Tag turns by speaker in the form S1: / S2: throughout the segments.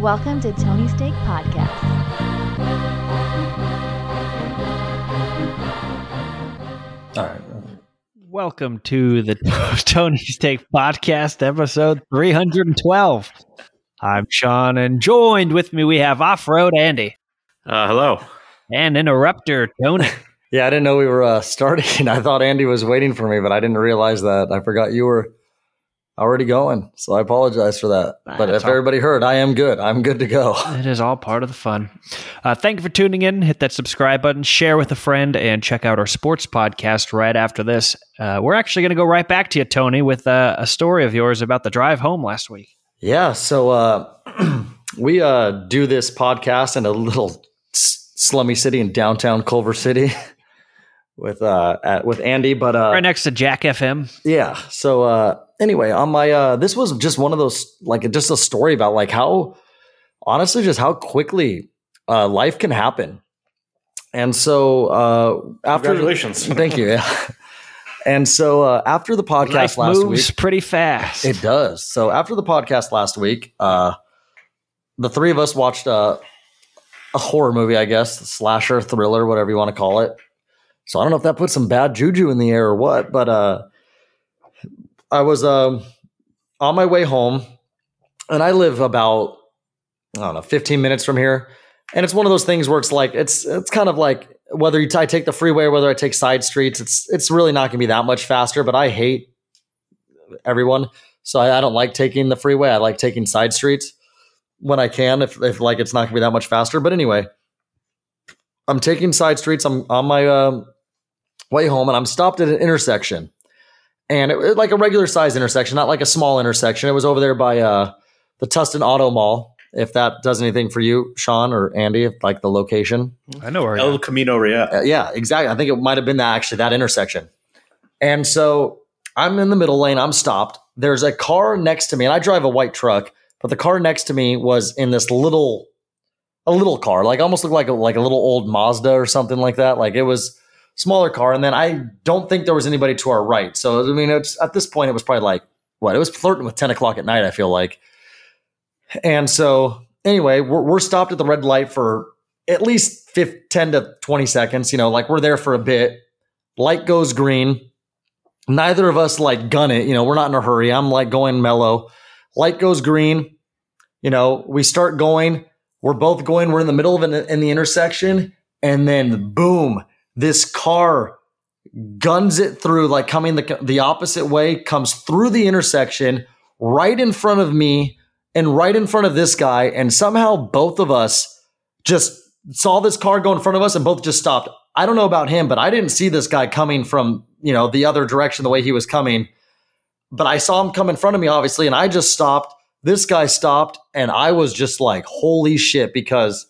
S1: Welcome to Tony Steak Podcast.
S2: All right.
S3: Welcome to the Tony Steak Podcast, episode 312. I'm Sean, and joined with me we have Off Road Andy
S4: Uh, hello.
S3: and Interrupter Tony.
S2: Yeah, I didn't know we were uh, starting. I thought Andy was waiting for me, but I didn't realize that. I forgot you were already going. So I apologize for that. But
S3: That's
S2: if
S3: all-
S2: everybody heard, I am good. I'm good to go.
S3: It is all part of the fun. Uh, thank you for tuning in. Hit that subscribe button, share with a friend, and check out our sports podcast right after this. Uh, we're actually going to go right back to you, Tony, with uh, a story of yours about the drive home last week.
S2: Yeah. So uh, we uh, do this podcast in a little s- slummy city in downtown Culver City with uh, at, with Andy. But uh,
S3: right next to Jack FM.
S2: Yeah. So uh anyway, on my uh this was just one of those like just a story about like how honestly just how quickly uh life can happen. And so uh after
S4: Congratulations.
S2: Thank you. Yeah. And so uh after the podcast
S3: Life
S2: last
S3: moves
S2: week
S3: pretty fast.
S2: it does. So after the podcast last week, uh the three of us watched uh, a horror movie, I guess, slasher, thriller, whatever you want to call it. So I don't know if that put some bad juju in the air or what, but uh I was um on my way home and I live about I don't know, 15 minutes from here. And it's one of those things where it's like it's it's kind of like whether you t- I take the freeway or whether I take side streets, it's it's really not going to be that much faster. But I hate everyone, so I, I don't like taking the freeway. I like taking side streets when I can, if if like it's not going to be that much faster. But anyway, I'm taking side streets. I'm on my um, way home, and I'm stopped at an intersection, and it, it- like a regular size intersection, not like a small intersection. It was over there by uh, the Tustin Auto Mall. If that does anything for you, Sean or Andy, if, like the location.
S3: I know where
S4: El Camino Real.
S2: Uh, yeah, exactly. I think it might have been that actually that intersection. And so I'm in the middle lane. I'm stopped. There's a car next to me, and I drive a white truck. But the car next to me was in this little, a little car, like almost looked like a, like a little old Mazda or something like that. Like it was smaller car. And then I don't think there was anybody to our right. So I mean, it's at this point it was probably like what it was flirting with ten o'clock at night. I feel like. And so anyway, we're, we're stopped at the red light for at least 15, 10 to 20 seconds. You know, like we're there for a bit. Light goes green. Neither of us like gun it. You know, we're not in a hurry. I'm like going mellow. Light goes green. You know, we start going. We're both going. We're in the middle of an, in the intersection. And then boom, this car guns it through, like coming the, the opposite way, comes through the intersection right in front of me and right in front of this guy. And somehow both of us just saw this car go in front of us and both just stopped. I don't know about him, but I didn't see this guy coming from, you know, the other direction the way he was coming. But I saw him come in front of me, obviously, and I just stopped. This guy stopped, and I was just like, holy shit, because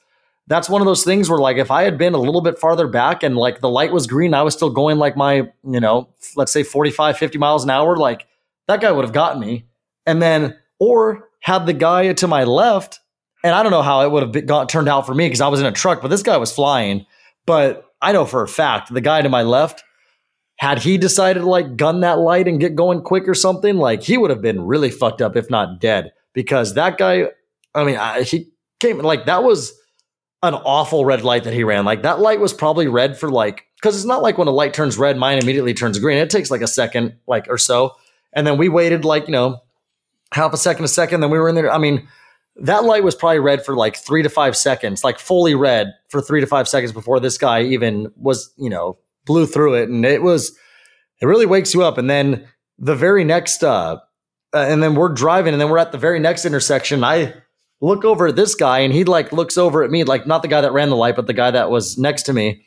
S2: that's one of those things where, like, if I had been a little bit farther back and like the light was green, I was still going like my, you know, let's say 45, 50 miles an hour, like that guy would have gotten me. And then, or had the guy to my left and I don't know how it would have been, got, turned out for me because I was in a truck, but this guy was flying. But I know for a fact the guy to my left, had he decided to like gun that light and get going quick or something, like he would have been really fucked up, if not dead. Because that guy, I mean, I, he came like that was an awful red light that he ran. Like that light was probably red for like because it's not like when a light turns red, mine immediately turns green. It takes like a second, like or so, and then we waited like you know half a second, a second. Then we were in there. I mean, that light was probably red for like three to five seconds, like fully red for three to five seconds before this guy even was, you know, blew through it. And it was, it really wakes you up. And then the very next, uh, uh, and then we're driving and then we're at the very next intersection. I look over at this guy and he like looks over at me, like not the guy that ran the light, but the guy that was next to me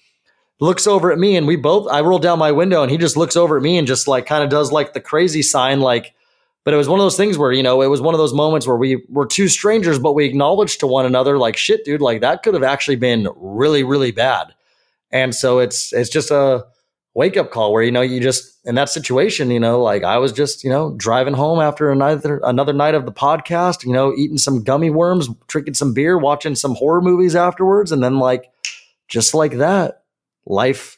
S2: looks over at me and we both, I roll down my window and he just looks over at me and just like kind of does like the crazy sign, like, but it was one of those things where, you know, it was one of those moments where we were two strangers, but we acknowledged to one another, like, shit, dude, like that could have actually been really, really bad. And so it's it's just a wake up call where, you know, you just in that situation, you know, like I was just, you know, driving home after another another night of the podcast, you know, eating some gummy worms, drinking some beer, watching some horror movies afterwards, and then like just like that, life,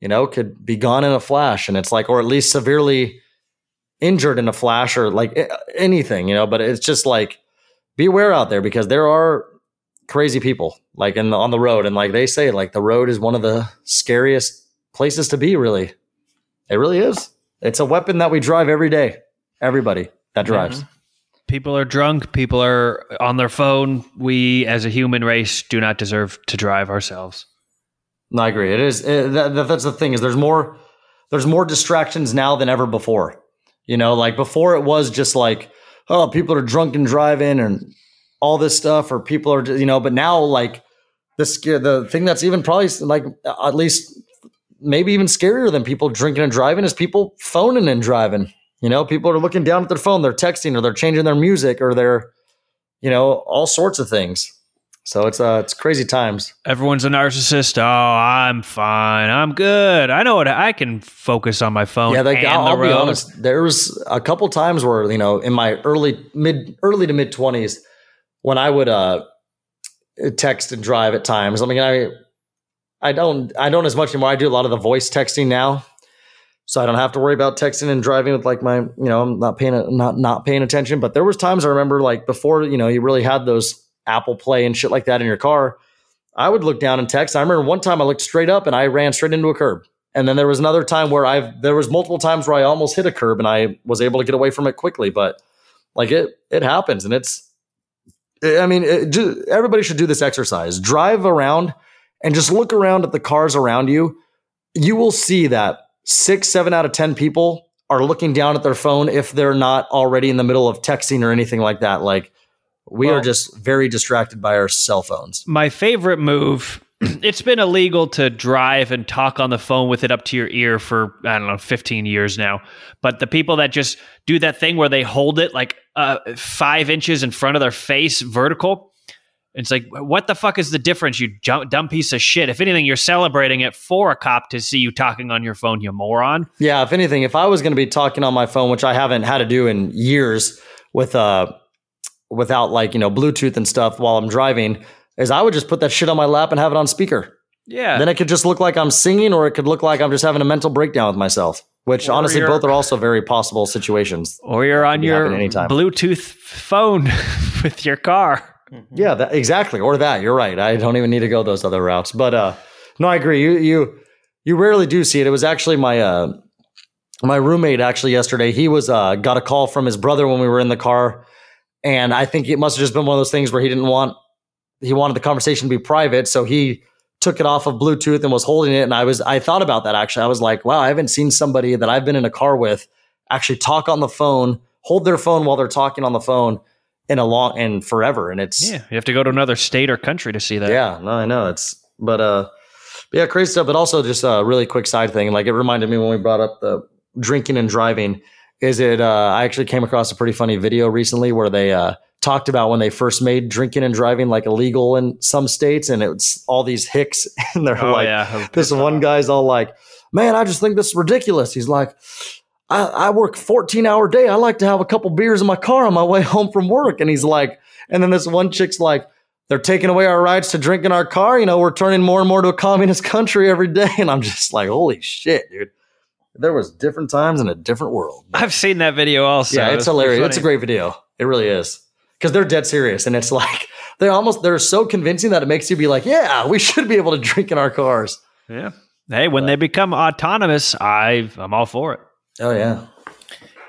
S2: you know, could be gone in a flash. And it's like, or at least severely injured in a flash or like anything, you know, but it's just like be aware out there because there are crazy people like in the, on the road, and like they say, like the road is one of the scariest places to be. Really, it really is. It's a weapon that we drive every day. Everybody that mm-hmm. drives.
S3: People are drunk. People are on their phone. We, as a human race, do not deserve to drive ourselves.
S2: No, I agree. It is. It, that, that- that's the thing is there's more there's more distractions now than ever before. You know, like before it was just like oh people are drunk and driving and all this stuff, or people are you know. But now like the the thing that's even probably like at least maybe even scarier than people drinking and driving is people phoning and driving. You know, people are looking down at their phone, they're texting or they're changing their music or they're you know all sorts of things. So it's uh it's crazy times.
S3: Everyone's a narcissist. Oh, I'm fine. I'm good. I know what I can focus on my phone.
S2: Yeah, like, I'll, I'll be honest. There was a couple times where you know, in my early mid early to mid twenties, when I would uh text and drive at times. I mean, I I don't I don't as much anymore. I do a lot of the voice texting now, so I don't have to worry about texting and driving with like my you know I'm not paying not not paying attention. But there was times I remember like before you know you really had those Apple Play and shit like that in your car. I would look down and text. I remember one time I looked straight up and I ran straight into a curb. And then there was another time where I've there was multiple times where I almost hit a curb and I was able to get away from it quickly. But like it it happens and it's I mean it, everybody should do this exercise. Drive around and just look around at the cars around you. You will see that six seven out of ten people are looking down at their phone if they're not already in the middle of texting or anything like that. Like we
S3: Well-
S2: are just very distracted by our cell phones.
S3: my favorite move it's been illegal to drive and talk on the phone with it up to your ear for i don't know 15 years now but the people that just do that thing where they hold it like uh, five inches in front of their face vertical it's like what the fuck is the difference you dumb piece of shit if anything you're celebrating it for a cop to see you talking on your phone you moron
S2: Yeah, if anything, if I was going to be talking on my phone, which I haven't had to do in years with uh without like, you know, Bluetooth and stuff while I'm driving, is I would just put that shit on my lap and have it on speaker.
S3: yeah
S2: Then it could just look like I'm singing or it could look like I'm just having a mental breakdown with myself, which
S3: Or
S2: honestly both are also very possible situations.
S3: or you're on your bluetooth phone with your car
S2: Yeah, that, exactly. Or that. You're right. I don't even need to go those other routes. But uh no, I agree. You you you rarely do see it. It was actually my uh my roommate actually yesterday. He was uh got a call from his brother when we were in the car. And I think it must have just been one of those things where he didn't want he wanted the conversation to be private. So he took it off of Bluetooth and was holding it. And I was I thought about that actually. I was like, wow, I haven't seen somebody that I've been in a car with actually talk on the phone, hold their phone while they're talking on the phone in a long and forever. And it's
S3: yeah you have to go to another state or country to see that
S2: yeah, no, I know. It's but uh yeah, crazy stuff. But also just a really quick side thing. Like it reminded me when we brought up the drinking and driving. Is it uh I actually came across a pretty funny video recently where they uh talked about when they first made drinking and driving like illegal in some states and it's all these hicks and they're
S3: Oh
S2: like
S3: yeah,
S2: this one guy's all like, Man, I just think this is ridiculous. He's like I, I work 14 hour day. I like to have a couple beers in my car on my way home from work. And he's like, and then this one chick's like, they're taking away our rights to drink in our car. You know, we're turning more and more to a communist country every day. And I'm just like, holy shit, dude. There was different times in a different world.
S3: I've seen that video also.
S2: yeah, it's
S3: pretty
S2: hilarious. It's a great video. It really is. Because they're dead serious. And it's like, they're almost, they're so convincing that it makes you be like, yeah, we should be able to drink in our cars.
S3: Yeah. Hey, when they become autonomous, I I'm all for it.
S2: Oh, yeah.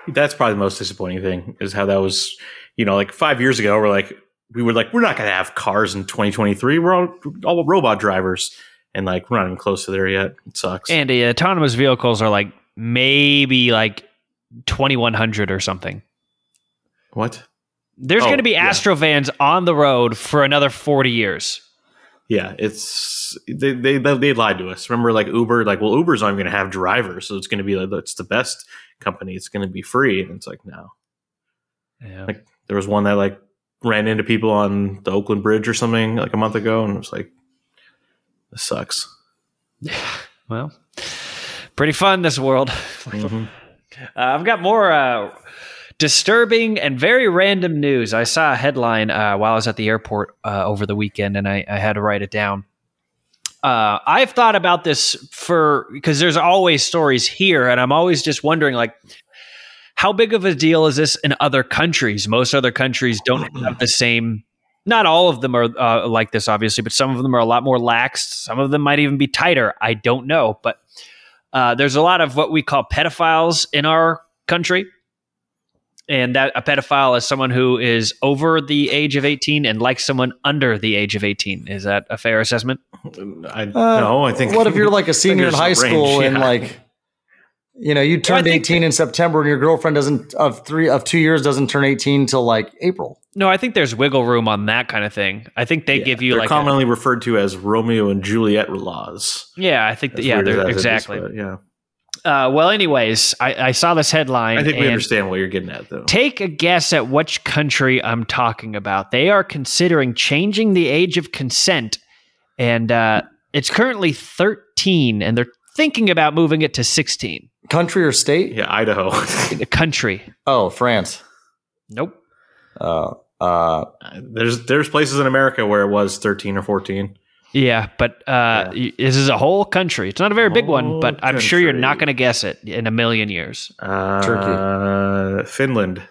S4: That's probably the most disappointing thing is how that was, you know, like five years ago, we're like, we were like, we're not going to have cars in 2023. We're all, all robot drivers. And like, we're not even close to there yet. It sucks.
S3: And the autonomous vehicles are like maybe like 2100 or something.
S4: what?
S3: There's
S4: Oh,
S3: going to be
S4: yeah.
S3: Astrovans on the road for another 40 years.
S4: Yeah, it's they, they they lied to us. Remember, like Uber, like well, Uber's not even going to have drivers, so it's going to be like it's the best company. It's going to be free, and it's like no.
S3: Yeah.
S4: Like there was one that like ran into people on the Oakland Bridge or something like a month ago, and it was like, this sucks. Yeah.
S3: Well, pretty fun this world.
S4: Mhm.
S3: Uh, I've got more uh, disturbing and very random news. I saw a headline uh, while I was at the airport uh, over the weekend, and I, I had to write it down. Uh, I've thought about this for because there's always stories here, and I'm always just wondering, like, how big of a deal is this in other countries? Most other countries don't have the same. Not all of them are uh, like this, obviously, but some of them are a lot more lax. Some of them might even be tighter. I don't know, but uh, there's a lot of what we call pedophiles in our country, and that a pedophile is someone who is over the age of 18 and likes someone under the age of 18. Is that a fair assessment?
S4: I
S2: Uh,
S4: no, I think.
S2: What if you're like a senior in high
S4: a range,
S2: school and
S4: yeah.
S2: like, you know, you turned
S3: think-
S2: 18 in September and your girlfriend doesn't of three of two years doesn't turn 18 till like April.
S3: No, I think there's wiggle room on that kind of thing. I think they
S4: Yeah,
S3: give you
S4: they're
S3: like, a,
S4: commonly referred to as Romeo and Juliet laws.
S3: yeah, I think that, yeah,
S4: weird as
S3: they're,
S4: that is,
S3: exactly.
S4: but yeah,
S3: Uh, well, anyways, I, I saw this headline.
S4: I think we understand what you're getting at, though.
S3: Take a guess at which country I'm talking about. They are considering changing the age of consent, and uh, it's currently 13, and they're thinking about moving it to 16.
S2: Country or state?
S4: yeah, Idaho.
S3: The country.
S2: Oh, France.
S3: Nope.
S2: Uh, uh,
S4: there's there's places in America where it was 13 or 14.
S3: Yeah, but uh, y- this is a whole country. It's not a very big one,
S4: Whole
S3: but I'm sure you're not going to guess it in a million years.
S4: Uh, Turkey, Finland,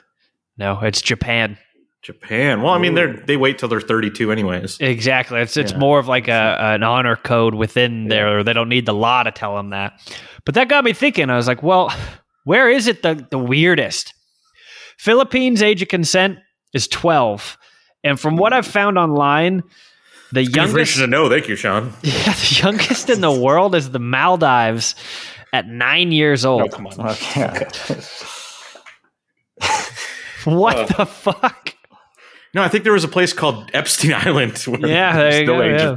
S3: No, it's Japan.
S4: Japan. Well, I mean, they're they wait till they're 32 anyways.
S3: Exactly. It's it's
S4: Yeah.
S3: more of like a an honor code within there. They don't need the law to tell them that. But that got me thinking. I was like, well, where is it the the weirdest? Philippines age of consent is 12. And from what I've found online, the
S4: Youngest
S3: youngest
S4: to know. Thank you, Sean.
S3: yeah, the youngest in the world is the Maldives at 9 years
S4: Oh,
S3: old.
S4: come on.
S2: okay.
S3: What
S4: Uh,
S3: the fuck?
S4: No, I think there was a place called Epstein Island. Where
S3: Yeah, there you go, yeah.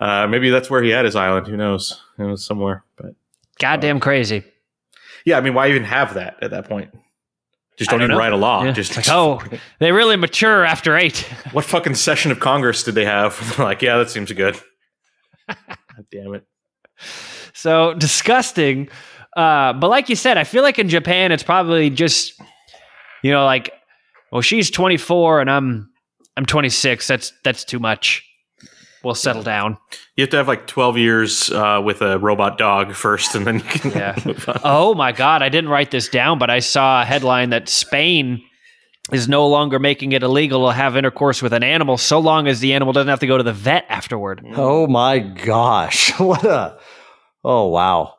S4: Uh, maybe that's where he had his island. Who knows? It was somewhere. But
S3: Goddamn crazy.
S4: yeah, I mean, why even have that at that point? Just don't,
S3: don't
S4: even
S3: know.
S4: write a law.
S3: Yeah.
S4: Just
S3: like, oh, they really mature after 8.
S4: what fucking session of Congress did they have? like, yeah, that seems good. God damn it.
S3: So disgusting. Uh, but like you said, I feel like in Japan, it's probably just, you know, like, well, she's 24 and I'm, I'm 26. That's that's too much. We'll settle down.
S4: You have to have like 12 years uh, with a robot dog first, and then you can
S3: Yeah.
S4: move on.
S3: Oh my God, I didn't write this down, but I saw a headline that Spain is no longer making it illegal to have intercourse with an animal so long as the animal doesn't have to go to the vet afterward.
S2: Oh my gosh. What a. Oh, wow.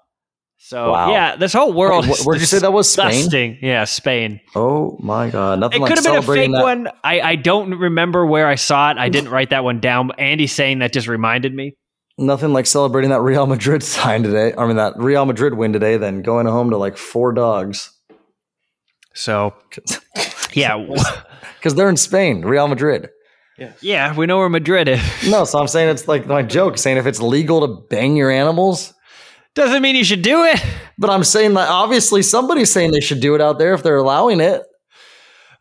S3: So
S2: Wow.
S3: yeah, this whole world.
S2: Wait,
S3: is
S2: where'd you say that was Spain?
S3: disgusting. Yeah, Spain.
S2: Oh my God. Nothing
S3: It
S2: like
S3: could have been a fake
S2: that.
S3: one. I, I don't remember where I saw it. I didn't write that one down. Andy saying that just reminded me.
S2: Nothing like celebrating that Real Madrid sign today. I mean, that Real Madrid win today, then going home to like four dogs.
S3: So yeah,
S2: Because they're in Spain, Real Madrid.
S3: Yeah. yeah, we know where Madrid is.
S2: No, so I'm saying it's like my joke, saying if it's legal to bang your animals.
S3: Doesn't mean you should do it.
S2: But I'm saying that obviously somebody's saying they should do it out there if they're allowing it.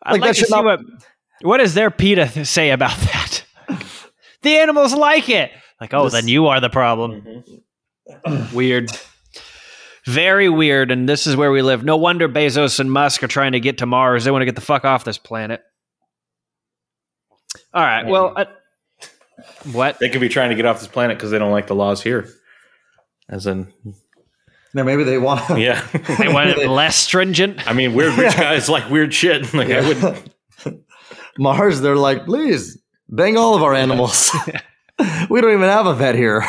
S3: I'd
S2: Like,
S3: like,
S2: that
S3: to see
S2: not-
S3: what what does their PETA th- say about that. the animals like it. Like, oh,
S2: This-
S3: then you are the problem. weird. Very weird. And this is where we live. No wonder Bezos and Musk are trying to get to Mars. They want to get the fuck off this planet. All right. Well, uh, what?
S4: They could be trying to get off this planet because they don't like the laws here. As in,
S2: No, maybe they want.
S4: yeah.
S3: They want it less stringent.
S4: I mean, weird rich guys like weird shit. Like I would.
S2: Mars, they're like, please bang all of our animals. we don't even have a vet here.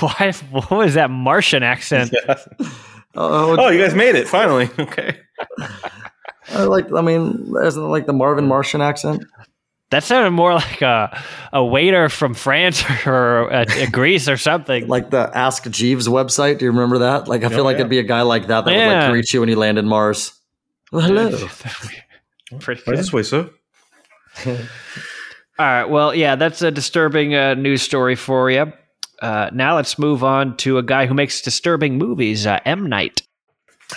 S3: Why? What was that Martian accent?
S2: Oh,
S4: oh, Oh, you guys made it finally. Okay.
S2: I like. I mean, isn't it like the Marvin Martian accent?
S3: That sounded more like a a waiter from France or uh, Greece or something.
S2: Like the Ask Jeeves website. Do you remember that? Like, I feel
S4: Oh,
S2: like
S4: yeah.
S2: it'd be a guy like that that would like greet you when you landed Mars. Well, hello.
S3: Pretty
S4: Right
S3: good.
S4: this way, sir.
S3: All right. Well, yeah, that's a disturbing uh, news story for you. Uh, now let's move on to a guy who makes disturbing movies, uh, M Night.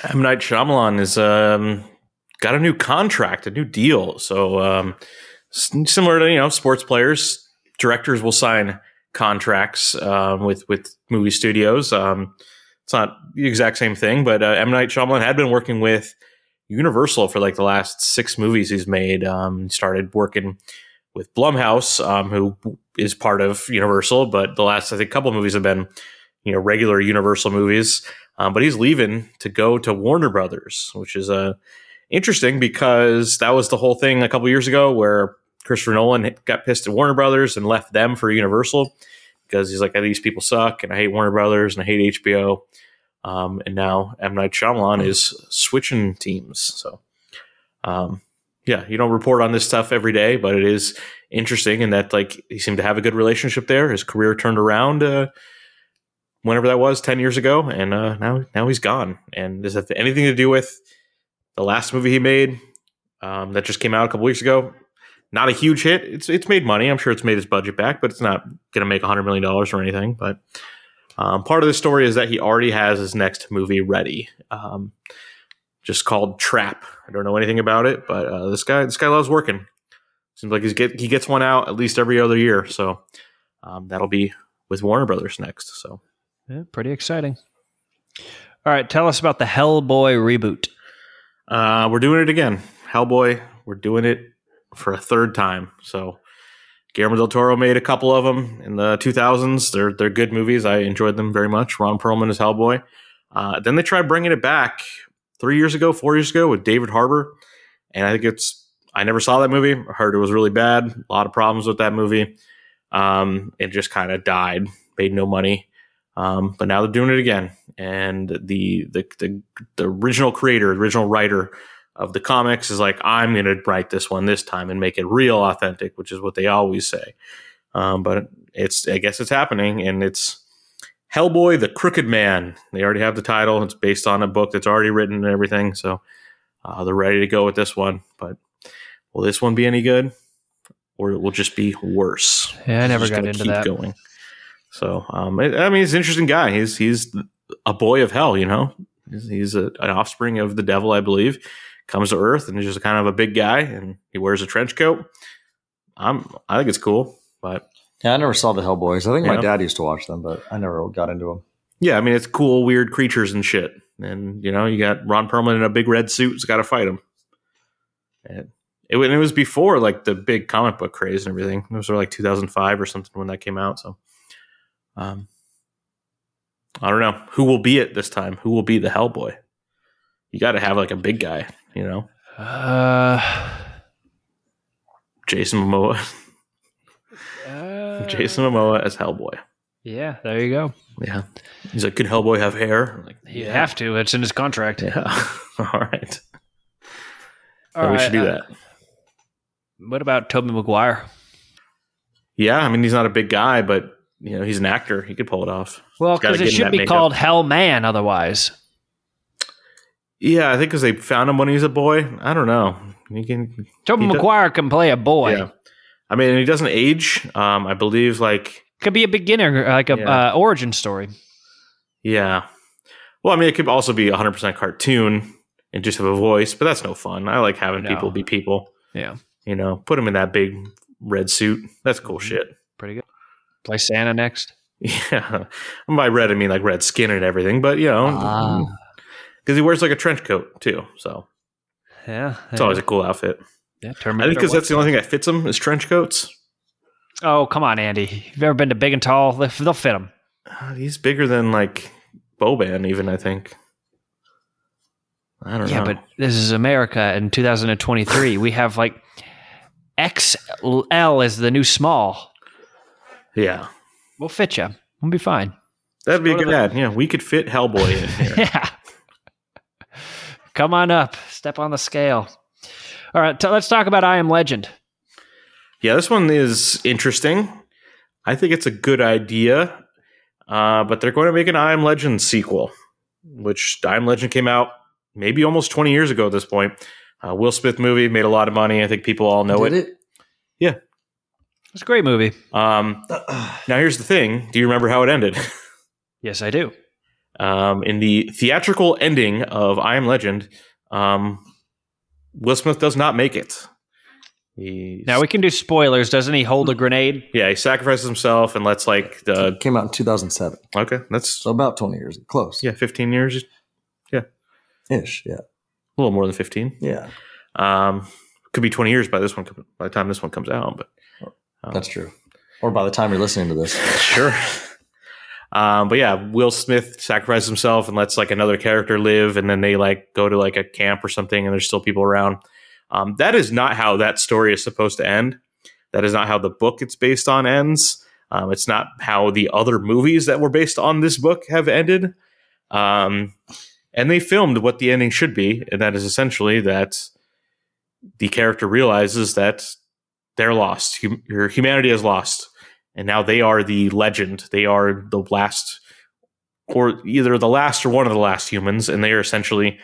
S4: M Night Shyamalan is um, got a new contract, a new deal. So um, s- similar to you know sports players, directors will sign contracts um, with with movie studios. Um, it's not the exact same thing, but uh, M Night Shyamalan had been working with Universal for like the last six movies he's made. Um, started working with Blumhouse, um, who is part of Universal, but the last I think couple movies have been you know regular Universal movies. Um, but he's leaving to go to Warner Brothers, which is uh, interesting because that was the whole thing a couple years ago where Christopher Nolan got pissed at Warner Brothers and left them for Universal because he's like, these people suck, and I hate Warner Brothers and I hate HBO. Um, and now M Night Shyamalan is switching teams. So, um, yeah, you don't report on this stuff every day, but it is interesting in that like he seemed to have a good relationship there. His career turned around uh, whenever that was ten years ago, and uh, now now he's gone. And does that anything to do with the last movie he made um, that just came out a couple weeks ago? Not a huge hit. It's it's made money. I'm sure it's made his budget back, but it's not going to make hundred million dollars or anything. But um, part of the story is that he already has his next movie ready, um, just called Trap. I don't know anything about it, but uh, this guy this guy loves working. Seems like he's get he gets one out at least every other year. So um, that'll be with Warner Brothers next. So
S3: Yeah, pretty exciting. All right, tell us about the Hellboy reboot.
S4: uh, we're doing it again, Hellboy. We're doing it for a third time. So Guillermo del Toro made a couple of them in the 2000s. They're they're good movies. I enjoyed them very much. Ron Perlman is Hellboy. Uh, then they tried bringing it back three years ago, four years ago with David Harbour, and I think it's. I never saw that movie. I heard it was really bad. A lot of problems with that movie. Um, it just kind of died. Made no money. Um, but now they're doing it again, and the the the, the original creator, original writer of the comics is like, I'm going to write this one this time and make it real authentic, which is what they always say. Um, but it's, I guess it's happening, and it's Hellboy, the Crooked Man. They already have the title. It's based on a book that's already written and everything, so uh, they're ready to go with this one. But will this one be any good, or it will just be worse?
S3: Yeah, I never got into
S4: keep
S3: that.
S4: Going. So, um, it, I mean, he's an interesting guy. He's he's a boy of hell, you know. He's, he's a, an offspring of the devil, I believe. Comes to Earth and is just kind of a big guy, and he wears a trench coat. I'm, I think it's cool, but
S2: Yeah, I never saw the Hellboys. I think my dad used to watch them, but I never got into them.
S4: yeah, I mean, it's cool, weird creatures and shit. And you know, you got Ron Perlman in a big red suit, has got to fight him. And it, and it was before like the big comic book craze and everything. It was sort of like 2005 or something when that came out. So, um, I don't know who will be it this time. Who will be the Hellboy? You got to have like a big guy, you know,
S3: Uh,
S4: Jason Momoa.
S3: uh,
S4: Jason Momoa as Hellboy.
S3: Yeah, there you go.
S4: Yeah, he's like, could Hellboy have hair? I'm like,
S3: You have to. It's in his contract.
S4: yeah. All right,
S3: All
S4: we should do
S3: uh,
S4: that.
S3: What about Tobey Maguire?
S4: Yeah, I mean, he's not a big guy, but you know, he's an actor. He could pull it off.
S3: Well, because it should be
S4: makeup.
S3: called Hell Man otherwise.
S4: Yeah, I think because they found him when he was a boy. I don't know. He can. Does-
S3: Maguire can play a boy.
S4: Yeah. I mean, he doesn't age. Um, I believe like
S3: Could be a beginner, like a
S4: Yeah.
S3: uh, origin story.
S4: yeah. Well, I mean, it could also be 100 percent cartoon and just have a voice, but that's no fun. I like having
S3: No.
S4: people be people.
S3: Yeah,
S4: You know, put him in that big red suit. That's cool
S3: Mm-hmm.
S4: shit.
S3: pretty good. Play Santa next.
S4: Yeah. By red, I mean like red skin and everything, but you know,
S3: Ah.
S4: Because he wears like a trench coat too, so
S3: Yeah,
S4: it's always a cool outfit.
S3: yeah.
S4: I think because that's the only thing that fits him is trench coats.
S3: Oh, come on, Andy. You've ever been to Big and Tall? They'll they'll fit him.
S4: Uh, he's bigger than like Boban, even I think. I don't
S3: Yeah,
S4: know.
S3: Yeah, but this is America in 2023. we have like XL is the new small.
S4: yeah,
S3: We'll fit you. We'll be fine.
S4: that'd be a good
S3: the-
S4: ad. Yeah, we could fit Hellboy in here.
S3: Yeah. Come on up. Step on the scale. All right, t- let's talk about I Am Legend.
S4: yeah, this one is interesting. I think it's a good idea, uh, but they're going to make an I Am Legend sequel, which I Am Legend came out maybe almost 20 years ago at this point. Uh, Will Smith movie made a lot of money. I think people all know
S2: Did
S4: it.
S2: it?
S3: It's a great movie.
S4: Um, now, here's the thing do you remember how it ended?
S3: Yes, I do.
S4: Um, in the theatrical ending of I Am Legend, um, Will Smith does not make it. He
S3: Now we can do spoilers. Doesn't he hold a grenade?
S4: yeah, he sacrifices himself and lets like the
S2: Came out in 2007,
S4: okay, that's
S2: so about 20 years, close.
S4: yeah, fifteen years, a
S2: ish. Yeah, a
S4: little more than fifteen.
S2: yeah,
S4: Um, could be twenty years by this one by the time this one comes out, but um,
S2: that's true. Or by the time you're listening to this,
S4: sure. Um, but yeah, Will Smith sacrifices himself and lets like another character live, and then they like go to like a camp or something, and there's still people around. Um, that is not how that story is supposed to end. That is not how the book it's based on ends. Um, it's not how the other movies that were based on this book have ended. Um, and they filmed what the ending should be, and that is essentially that the character realizes that they're lost. Hum- humanity is lost, and now they are the legend. They are the last, or either the last or one of the last humans, and they are essentially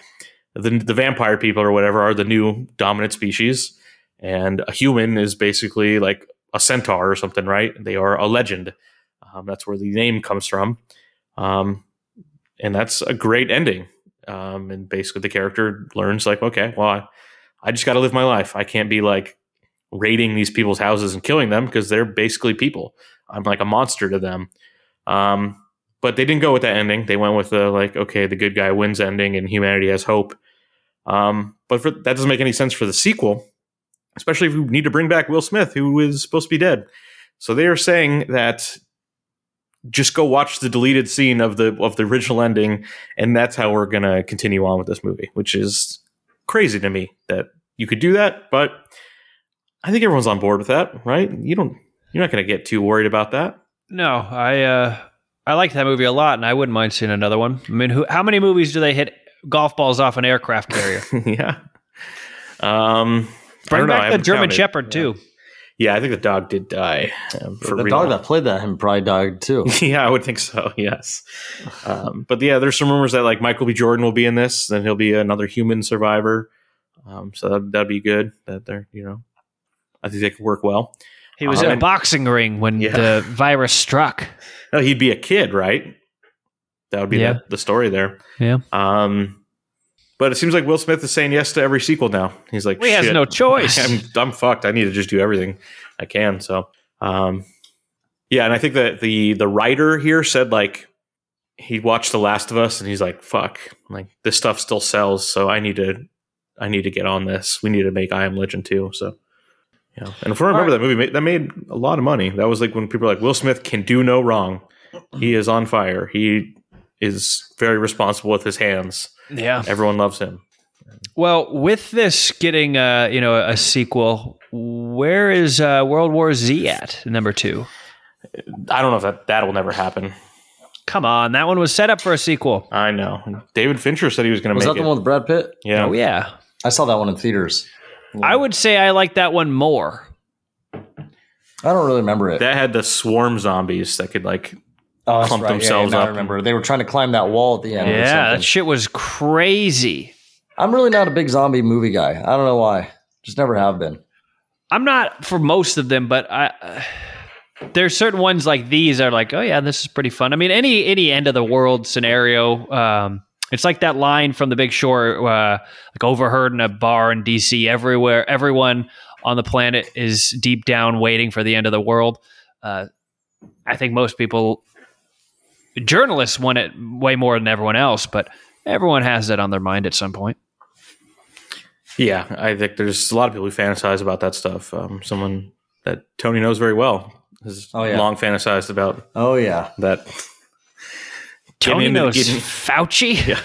S4: the, the vampire people or whatever are the new dominant species. And a human is basically like a centaur or something, right? They are a legend. Um, that's where the name comes from. Um, and that's a great ending. Um, and basically, the character learns, like, okay, well, I, I just got to live my life. I can't be like raiding these people's houses and killing them because they're basically people. I'm like a monster to them. Um, but they didn't go with that ending. They went with the like, okay, the good guy wins ending and humanity has hope. Um, but for, that doesn't make any sense for the sequel, especially if you need to bring back Will Smith, who is supposed to be dead. So they are saying that just go watch the deleted scene of the of the original ending, and that's how we're gonna continue on with this movie, which is crazy to me that you could do that. But I think everyone's on board with that, right? You don't, you're not gonna get too worried about that.
S3: No, I uh, I like that movie a lot, and I wouldn't mind seeing another one. I mean, who, how many movies do they hit golf balls off an aircraft carrier?
S4: yeah. Um, I
S3: Bring
S4: don't know,
S3: back the
S4: haven't
S3: German
S4: counted.
S3: Shepherd too.
S4: Yeah, I think the dog did die. Um, for
S2: the
S4: real.
S2: dog that played that him probably died too.
S4: yeah, I would think so. Yes, um, but yeah, there's some rumors that like Michael B. Jordan will be in this. Then he'll be another human survivor. Um, so that, that'd be good. That they're you know, I think they could work well.
S3: He was
S4: Uh,
S3: in a boxing ring when
S4: Yeah.
S3: the virus struck.
S4: No, he'd be a kid, right? That would be
S3: Yeah.
S4: the, the story there.
S3: Yeah.
S4: Um, but it seems like Will Smith is saying yes to every sequel now. He's like,
S3: He has no choice.
S4: I'm, I'm fucked. I need to just do everything I can. So, um, yeah, and I think that the the writer here said like he watched The Last of Us and he's like, "Fuck, like this stuff still sells, so I need to I need to get on this. We need to make I Am Legend too." So, yeah, and if I remember that movie, that made a lot of money. That was like when people were like, "Will Smith can do no wrong. He is on fire. He is very responsible with his hands.
S3: Yeah.
S4: Everyone loves him."
S3: Well, with this getting uh, you know a sequel, where is uh, World War Z at number two?
S4: I don't know if that that will never happen.
S3: Come on, that one was set up for a sequel.
S4: I know. David Fincher said he was going to
S2: Was
S4: make
S2: that
S4: it.
S2: the one with Brad Pitt?
S4: Yeah.
S3: Oh yeah,
S2: I saw that one in theaters.
S3: I would say I like that one more.
S2: I don't really remember it.
S4: That had the swarm zombies that could like
S2: oh,
S4: clump
S2: right.
S4: Themselves
S2: yeah, now
S4: up.
S2: I remember. They were trying to climb that wall at the end.
S3: Yeah, that shit was crazy.
S2: I'm really not a big zombie movie guy. I don't know why. Just never have been.
S3: I'm not for most of them, but I. Uh, there's certain ones like these that are like, oh yeah, this is pretty fun. I mean, any any end of the world scenario, um, it's like that line from The Big Short, uh, like overheard in a bar in DC. Everywhere, everyone on the planet is deep down waiting for the end of the world. Uh, I think most people, journalists, want it way more than everyone else, but everyone has that on their mind at some point.
S4: Yeah, I think there's a lot of people who fantasize about that stuff. Um, someone that Tony knows very well has
S2: Oh, yeah.
S4: long fantasized about
S2: Oh yeah.
S4: that.
S3: Tony
S4: into the-
S3: knows
S4: getting-
S3: Fauci.
S4: Yeah.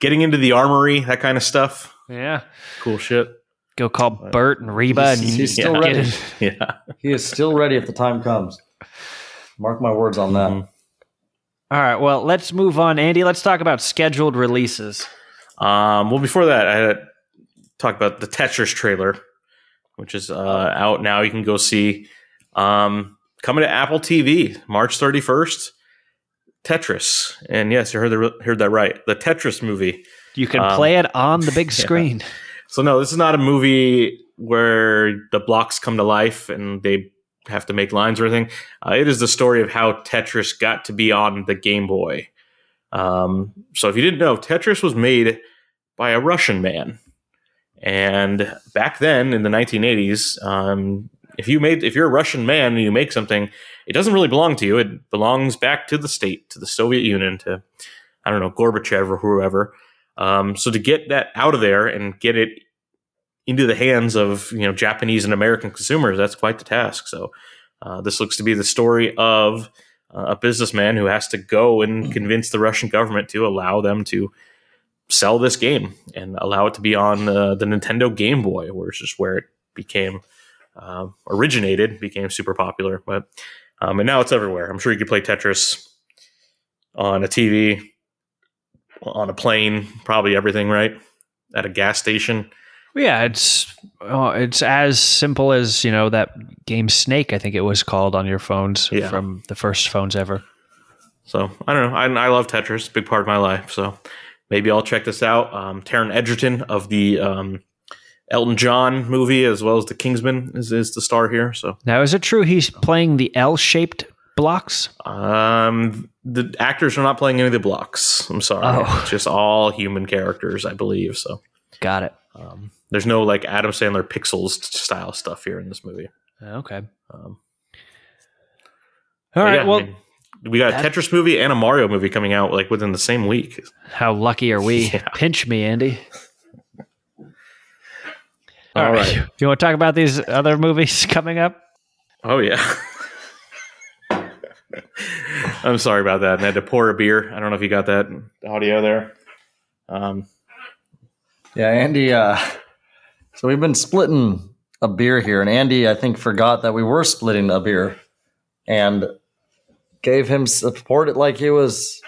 S4: Getting into the armory, that kind of stuff.
S3: yeah.
S4: Cool shit.
S3: Go call Burt and Reba and
S2: He's, he's still
S4: Yeah.
S2: ready.
S4: Yeah.
S2: He is still ready if the time comes. Mark my words on that.
S4: Mhm.
S3: All right, well, let's move on, Andy. Let's talk about scheduled releases.
S4: Um, well, before that, I had to talk about the Tetris trailer, which is uh, out now. You can go see. Um, coming to Apple TV March 31st. Tetris, and yes, you heard the, heard that right. The Tetris movie.
S3: You can
S4: Um,
S3: play it on the big
S4: yeah.
S3: screen.
S4: So no, this is not a movie where the blocks come to life and they have to make lines or anything. Uh, it is the story of how Tetris got to be on the Game Boy. Um, so if you didn't know, Tetris was made by a Russian man, and back then in the 1980s, um, if you made if you're a Russian man and you make something, it doesn't really belong to you. It belongs back to the state, to the Soviet Union, to I don't know Gorbachev or whoever. Um, so to get that out of there and get it into the hands of you know Japanese and American consumers, that's quite the task. So uh, this looks to be the story of uh, a businessman who has to go and convince the Russian government to allow them to sell this game and allow it to be on uh, the Nintendo Game Boy, which is where it became uh, originated, became super popular. But um, and now it's everywhere. I'm sure you could play Tetris on a TV, on a plane, probably everything, right? At a gas station.
S3: Yeah, it's oh, it's as simple as you know that game Snake. I think it was called on your phones
S4: Yeah.
S3: from the first phones ever.
S4: So I don't know. I, I love Tetris, big part of my life. So maybe I'll check this out. Um, Taron Egerton of the um, Elton John movie, as well as the Kingsman, is, is the star here. So
S3: Now, is it true he's playing the L-shaped blocks?
S4: um, the actors are not playing any of the blocks. I'm sorry,
S3: Oh.
S4: it's just all human characters, I believe. So
S3: Got it.
S4: um, there's no like Adam Sandler Pixels style stuff here in this movie.
S3: Okay.
S4: Um,
S3: All right.
S4: yeah, I
S3: well,
S4: mean, we got a
S3: that-
S4: Tetris movie and a Mario movie coming out like within the same week.
S3: how lucky are we?
S4: Yeah.
S3: Pinch me, Andy.
S4: All right.
S3: You want to talk about these other movies coming up?
S4: Oh yeah. I'm sorry about that. And I had to pour a beer. I don't know if you got that audio there. Um,
S2: Yeah, Andy. Uh, so we've been splitting a beer here, and Andy, I think, forgot that we were splitting a beer, and gave him support it like he was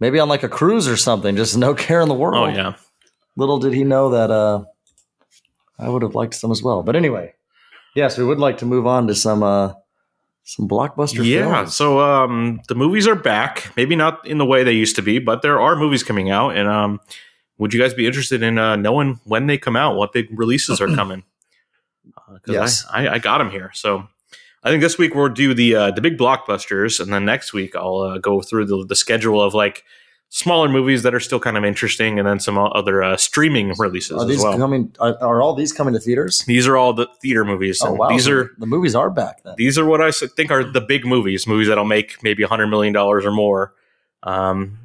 S2: maybe on like a cruise or something. Just no care in the world.
S4: oh yeah.
S2: Little did he know that uh, I would have liked some as well. But anyway, yes, we would like to move on to some uh, some blockbuster
S4: Yeah.
S2: films.
S4: So um, the movies are back. Maybe not in the way they used to be, but there are movies coming out. And um, would you guys be interested in uh, knowing when they come out? What big releases are coming? Because
S2: Yes.
S4: I, I, I got them here. So I think this week we'll do the uh, the big blockbusters, and then next week I'll uh, go through the, the schedule of like smaller movies that are still kind of interesting, and then some other uh, streaming releases
S2: Are
S4: as
S2: these
S4: well.
S2: coming? Are, are all these coming to theaters?
S4: these are all the theater movies.
S2: Oh wow!
S4: These are
S2: the movies are back then.
S4: these are what I think are the big movies, movies that'll make maybe a hundred million dollars or more. Um,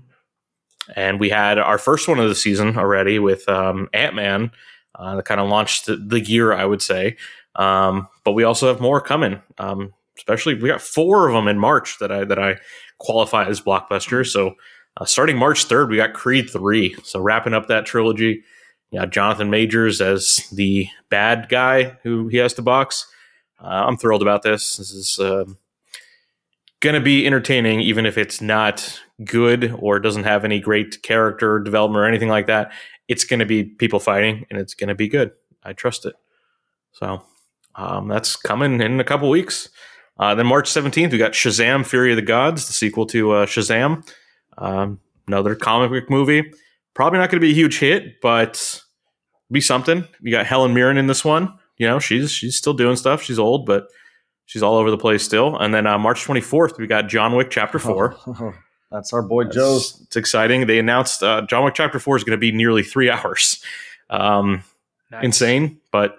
S4: and we had our first one of the season already with um, Ant Man, uh, that kind of launched the, the year, I would say. Um, but we also have more coming. Um, especially, we got four of them in March that I that I qualify as blockbusters. So uh, starting March third, we got Creed three. So wrapping up that trilogy. Yeah, Jonathan Majors as the bad guy who he has to box. Uh, I'm thrilled about this. This is um going to be entertaining, even if it's not good or doesn't have any great character development or anything like that. It's going to be people fighting, and it's going to be good. I trust it. So um, that's coming in a couple weeks. Uh, then March 17th, we got Shazam: Fury of the Gods, the sequel to uh, Shazam. Um, another comic book movie. Probably not going to be a huge hit, but be something. You got Helen Mirren in this one. You know, she's she's still doing stuff. She's old, but she's all over the place still. And then uh, March 24th, we got John Wick Chapter 4.
S2: That's our boy Joe's.
S4: It's, it's exciting. They announced uh, John Wick Chapter 4 is going to be nearly three hours. Um, Insane, but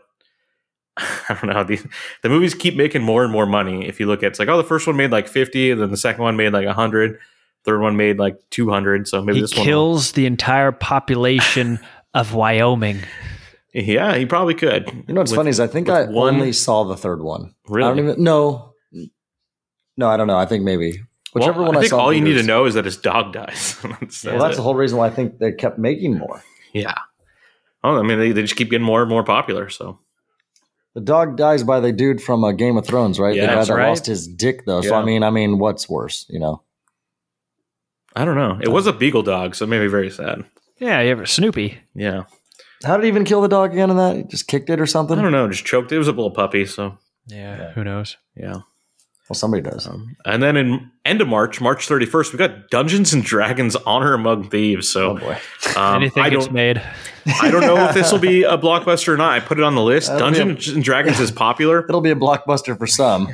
S4: I don't know. The, the movies keep making more and more money. If you look at it's like, oh, the first one made like 50, then the second one made like 100, third one made like 200. So maybe
S3: He
S4: this one.
S3: kills the entire population of Wyoming.
S4: Yeah, he probably could.
S2: You know what's
S4: With-
S2: funny is I think I
S4: one-
S2: only saw the third one.
S4: Really?
S2: I don't even no. No, I don't know. I think maybe whichever
S4: well,
S2: one
S4: I
S2: I,
S4: think
S2: saw.
S4: all you need to know is that his dog dies. that's,
S2: Well, that's
S4: it.
S2: the whole reason why I think they kept making more.
S4: Yeah. Oh, I mean, they, they just keep getting more and more popular. So
S2: The dog dies by the dude from uh, Game of Thrones, right?
S4: Yeah,
S2: the guy
S3: that's
S2: that
S3: right.
S2: lost his dick, though. So I mean, I mean, what's worse, you know?
S4: I don't know. It was a beagle dog, so maybe very sad.
S3: Yeah, you ever Snoopy.
S4: Yeah.
S2: How did he even kill the dog again? In that, he just kicked it or something?
S4: I don't know. Just choked. It was a little puppy. So
S3: Yeah, who knows?
S4: yeah.
S2: Well, somebody does.
S4: Um, and then in end of March, March 31st, we got Dungeons and Dragons Honor Among Thieves.
S2: oh
S4: So
S2: boy,
S4: um,
S3: Anything
S4: I
S3: gets
S4: don't,
S3: made.
S4: I don't know if this will be a blockbuster or not. I put it on the list.
S2: That'll be a-
S4: Dungeons and Dragons is popular.
S2: it'll be a blockbuster for some.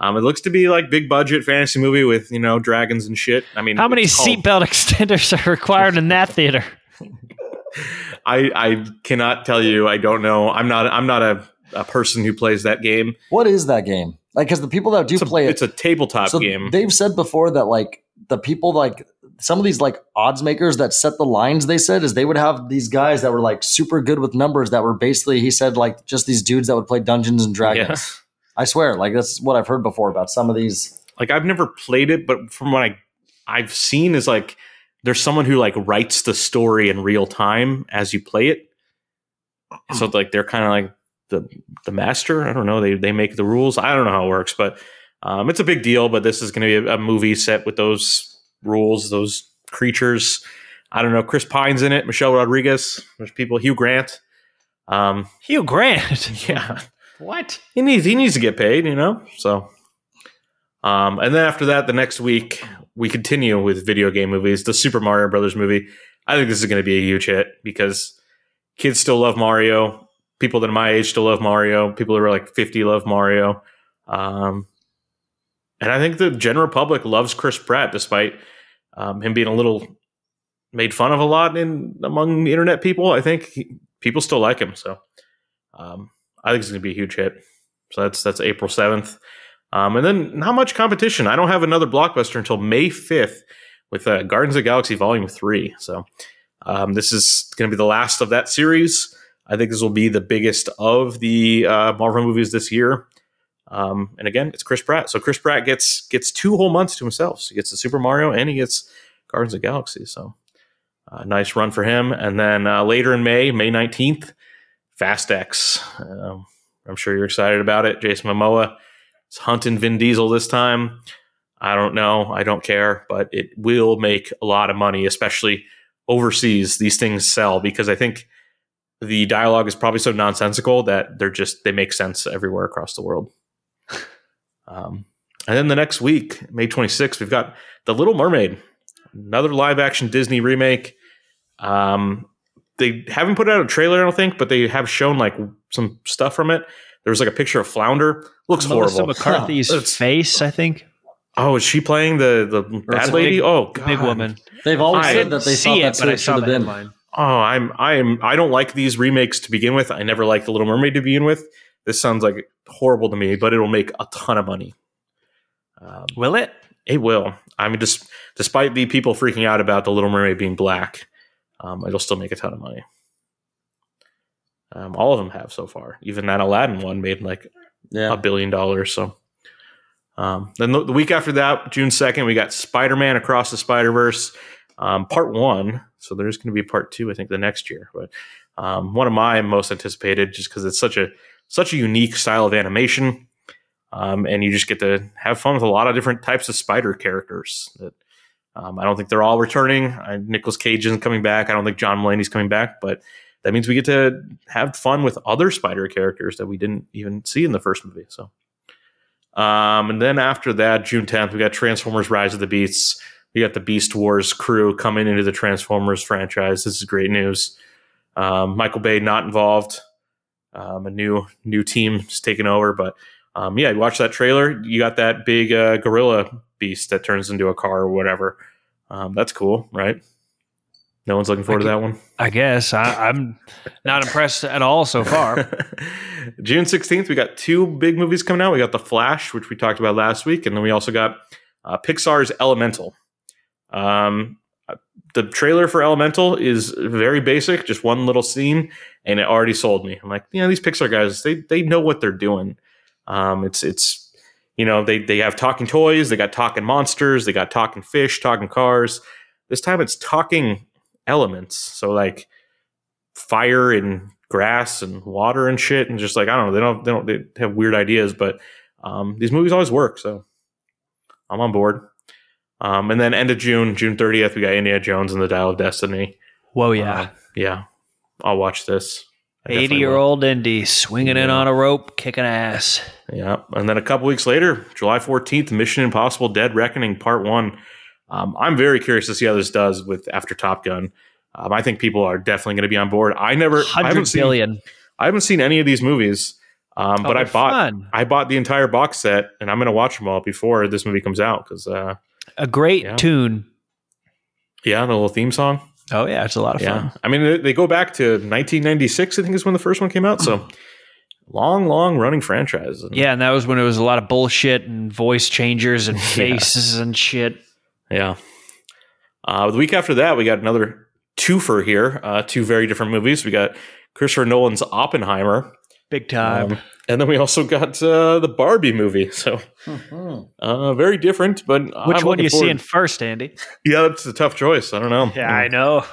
S4: Um, it looks to be like big budget fantasy movie with you know dragons and shit. I mean,
S3: How many
S4: called-
S3: seatbelt extenders are required in that theater?
S4: I I cannot tell you. I don't know. I'm not. I'm not a, a person who plays that game.
S2: What is that game? Like, because the people that do
S4: It's a,
S2: play it,
S4: it's a tabletop
S2: so
S4: game.
S2: they've said before that like the people like some of these like odds makers that set the lines they said is they would have these guys that were like super good with numbers that were basically he said like just these dudes that would play dungeons and dragons
S4: Yeah.
S2: I swear like that's what i've heard before about some of these
S4: like I've never played it, but from what I I've seen is like there's someone who like writes the story in real time as you play it. So like they're kind of like the the master. I don't know. They they make the rules. I don't know how it works, but um, it's a big deal. But this is going to be a, a movie set with those rules, those creatures. I don't know. Chris Pine's in it. Michelle Rodriguez. There's people. Hugh Grant. Um,
S3: Hugh Grant.
S4: yeah,
S3: what?
S4: he needs he needs to get paid, you know. So, um, and then after that, the next week we continue with video game movies. The Super Mario Brothers movie. I think this is going to be a huge hit because kids still love Mario. People that are my age still love Mario. People that are like fifty love Mario. Um, and I think the general public loves Chris Pratt, despite um, him being a little made fun of a lot in among the internet people. I think he, people still like him. So um, I think it's going to be a huge hit. So that's that's April seventh, um, and then not much competition. I don't have another blockbuster until May fifth with uh, Guardians of Galaxy Volume Three. So um, this is going to be the last of that series. I think this will be the biggest of the uh, Marvel movies this year. Um, and again, it's Chris Pratt. So Chris Pratt gets gets two whole months to himself. So he gets the Super Mario and he gets Guardians of Galaxy. So uh, nice run for him. And then uh, later in May, May 19th, Fast X. Um, I'm sure you're excited about it. Jason Momoa is hunting Vin Diesel this time. I don't know. I don't care, but it will make a lot of money, especially overseas. These things sell because I think the dialogue is probably so nonsensical that they're just they make sense everywhere across the world. Um, and then the next week, May 26th, we've got The Little Mermaid, another live action Disney remake. Um, they haven't put out a trailer, I don't think, but they have shown like some stuff from it. There was like a picture of Flounder. Looks
S3: Melissa
S4: horrible.
S3: McCarthy's
S4: It's-
S3: face, I think.
S4: Oh, is she playing the the
S2: Or
S4: bad lady?
S3: big-
S4: oh, God.
S3: Big woman.
S2: They've always
S4: I
S2: said that they
S3: see
S2: thought
S3: it,
S2: that's
S3: but I
S2: it
S3: saw
S2: should have been.
S3: headline.
S4: Oh, I'm I am I don't like these remakes to begin with. I never liked the Little Mermaid to begin with. This sounds like horrible to me, but it'll make a ton of money. Um,
S3: Will it?
S4: it will. I mean, just despite the people freaking out about the Little Mermaid being black, um, it'll still make a ton of money. Um, all of them have so far. Even that Aladdin one made like
S2: Yeah.
S4: a billion dollars. So, um, then the, the week after that, June second, we got Spider Man Across the Spider Verse, um, part one. So there's going to be part two, I think, the next year. But um, one of my most anticipated, just because it's such a such a unique style of animation, um, and you just get to have fun with a lot of different types of spider characters. That um, I don't think they're all returning. I, Nicolas Cage isn't coming back. I don't think John Mulaney's coming back, but that means we get to have fun with other spider characters that we didn't even see in the first movie. So, um, and then after that, June 10th, we got Transformers: Rise of the Beasts. We got the Beast Wars crew coming into the Transformers franchise. This is great news. Um, Michael Bay not involved. Um, a new new team is taking over, but um, yeah, you watch that trailer. You got that big uh, gorilla beast that turns into a car or whatever. Um, that's cool, right? No one's looking forward to that one.
S3: I guess. I, I'm not impressed at all so far.
S4: June 16th, we got two big movies coming out. We got The Flash, which we talked about last week, and then we also got uh, Pixar's Elemental. Um, the trailer for Elemental is very basic, just one little scene, and it already sold me. I'm like, you know, these Pixar guys, they they know what they're doing. Um, it's it's you know they they have talking toys, they got talking monsters, they got talking fish, talking cars. This time it's talking elements, so like fire and grass and water and shit, and just like I don't know, they don't they don't they have weird ideas, but um, these movies always work, so I'm on board. Um, and then end of June, June 30th, we got Indiana Jones and the Dial of Destiny.
S3: Whoa, yeah.
S4: Uh, yeah, I'll watch this. I definitely
S3: 80 year old Indy swinging in on a rope, kicking ass.
S4: Yeah, and then a couple weeks later, July 14th, Mission Impossible: Dead Reckoning Part One. Um, I'm very curious to see how this does with after Top Gun. Um, I think people are definitely going to be on board. I never, I haven't
S3: 100
S4: seen,
S3: billion.
S4: I haven't seen any of these movies, um, but
S3: Oh,
S4: I bought,
S3: fun.
S4: I bought the entire box set, and I'm going to watch them all before this movie comes out because, uh,
S3: A great
S4: Yeah.
S3: tune.
S4: yeah, the little theme song.
S3: Oh, yeah. It's a lot of
S4: Yeah,
S3: fun.
S4: I mean, they, they go back to 1996. I think is when the first one came out. So long, long running franchise. And-
S3: Yeah, and that was when it was a lot of bullshit and voice changers and
S4: Yeah.
S3: faces and shit.
S4: Yeah. Uh, the week after that, we got another twofer here. Uh, two very different movies. We got Christopher Nolan's Oppenheimer,
S3: Big time.
S4: Um, and then we also got uh, the Barbie movie. So
S2: Mhm.
S4: uh, very different, but
S3: Which
S4: I'm
S3: one are you
S4: forward-
S3: seeing first, Andy?
S4: Yeah, that's a tough choice. I don't know.
S3: Yeah, I know.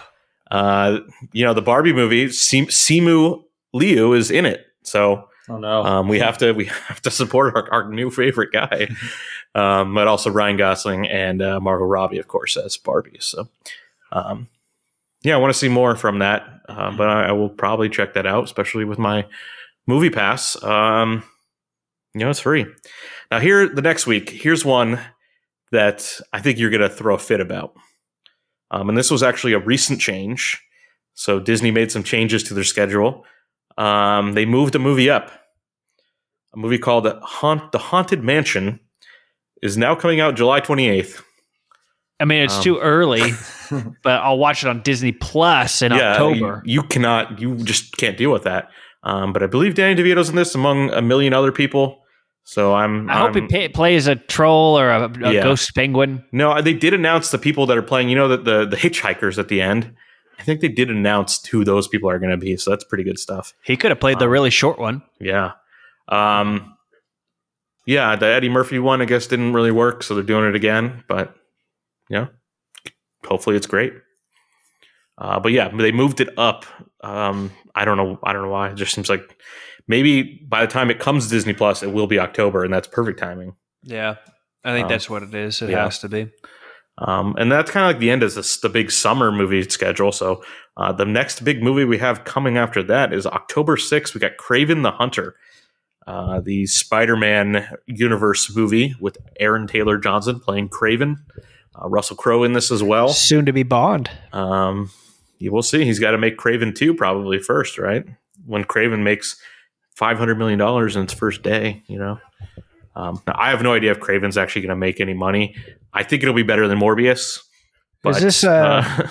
S4: Uh, you know, the Barbie movie, Sim- Simu Liu is in it. So
S2: Oh no.
S4: um, we have to we have to support our, our new favorite guy, um, but also Ryan Gosling and uh, Margot Robbie, of course, as Barbie. So, um, yeah, I want to see more from that, uh, but I, I will probably check that out, especially with my MoviePass. Um, you know, it's free. Now, here the next week, here's one that I think you're going to throw a fit about, um, and this was actually a recent change. So Disney made some changes to their schedule. Um, they moved a movie up a movie called Haunt, The Haunted Mansion is now coming out July 28th.
S3: I mean, it's
S4: Um,
S3: too early, but I'll watch it on Disney Plus in October.
S4: You, you cannot, you just can't deal with that. Um, but I believe Danny DeVito's in this among a million other people. So I'm.
S3: I hope he
S4: I'm-
S3: pa plays a troll or a, a
S4: Yeah.
S3: ghost penguin.
S4: No, they did announce the people that are playing. You know that the the hitchhikers at the end. I think they did announce who those people are going to be. So that's pretty good stuff.
S3: He could have played the
S4: Um,
S3: really short one.
S4: Yeah. Um, yeah, the Eddie Murphy one, I guess, didn't really work, so they're doing it again. But yeah, hopefully it's great. Uh, but yeah, they moved it up. Um, I don't know. I don't know why. It just seems like maybe by the time it comes to Disney Plus, it will be October, and that's perfect timing.
S3: Yeah, I think
S4: Um,
S3: that's what it is. It
S4: yeah.
S3: has to be.
S4: Um, and that's kind of like the end of this, the big summer movie schedule. So uh, the next big movie we have coming after that is October 6th. We got Kraven the Hunter, uh, the Spider Man universe movie with Aaron Taylor Johnson playing Kraven. Uh, Russell Crowe in this as well.
S3: Soon to be Bond.
S4: Um, you will see. He's got to make Kraven 2 probably first, right? When Kraven makes $500 million in its first day, you know? Um, now, I have no idea if Kraven's actually going to make any money. I think it'll be better than Morbius.
S3: Is this, uh,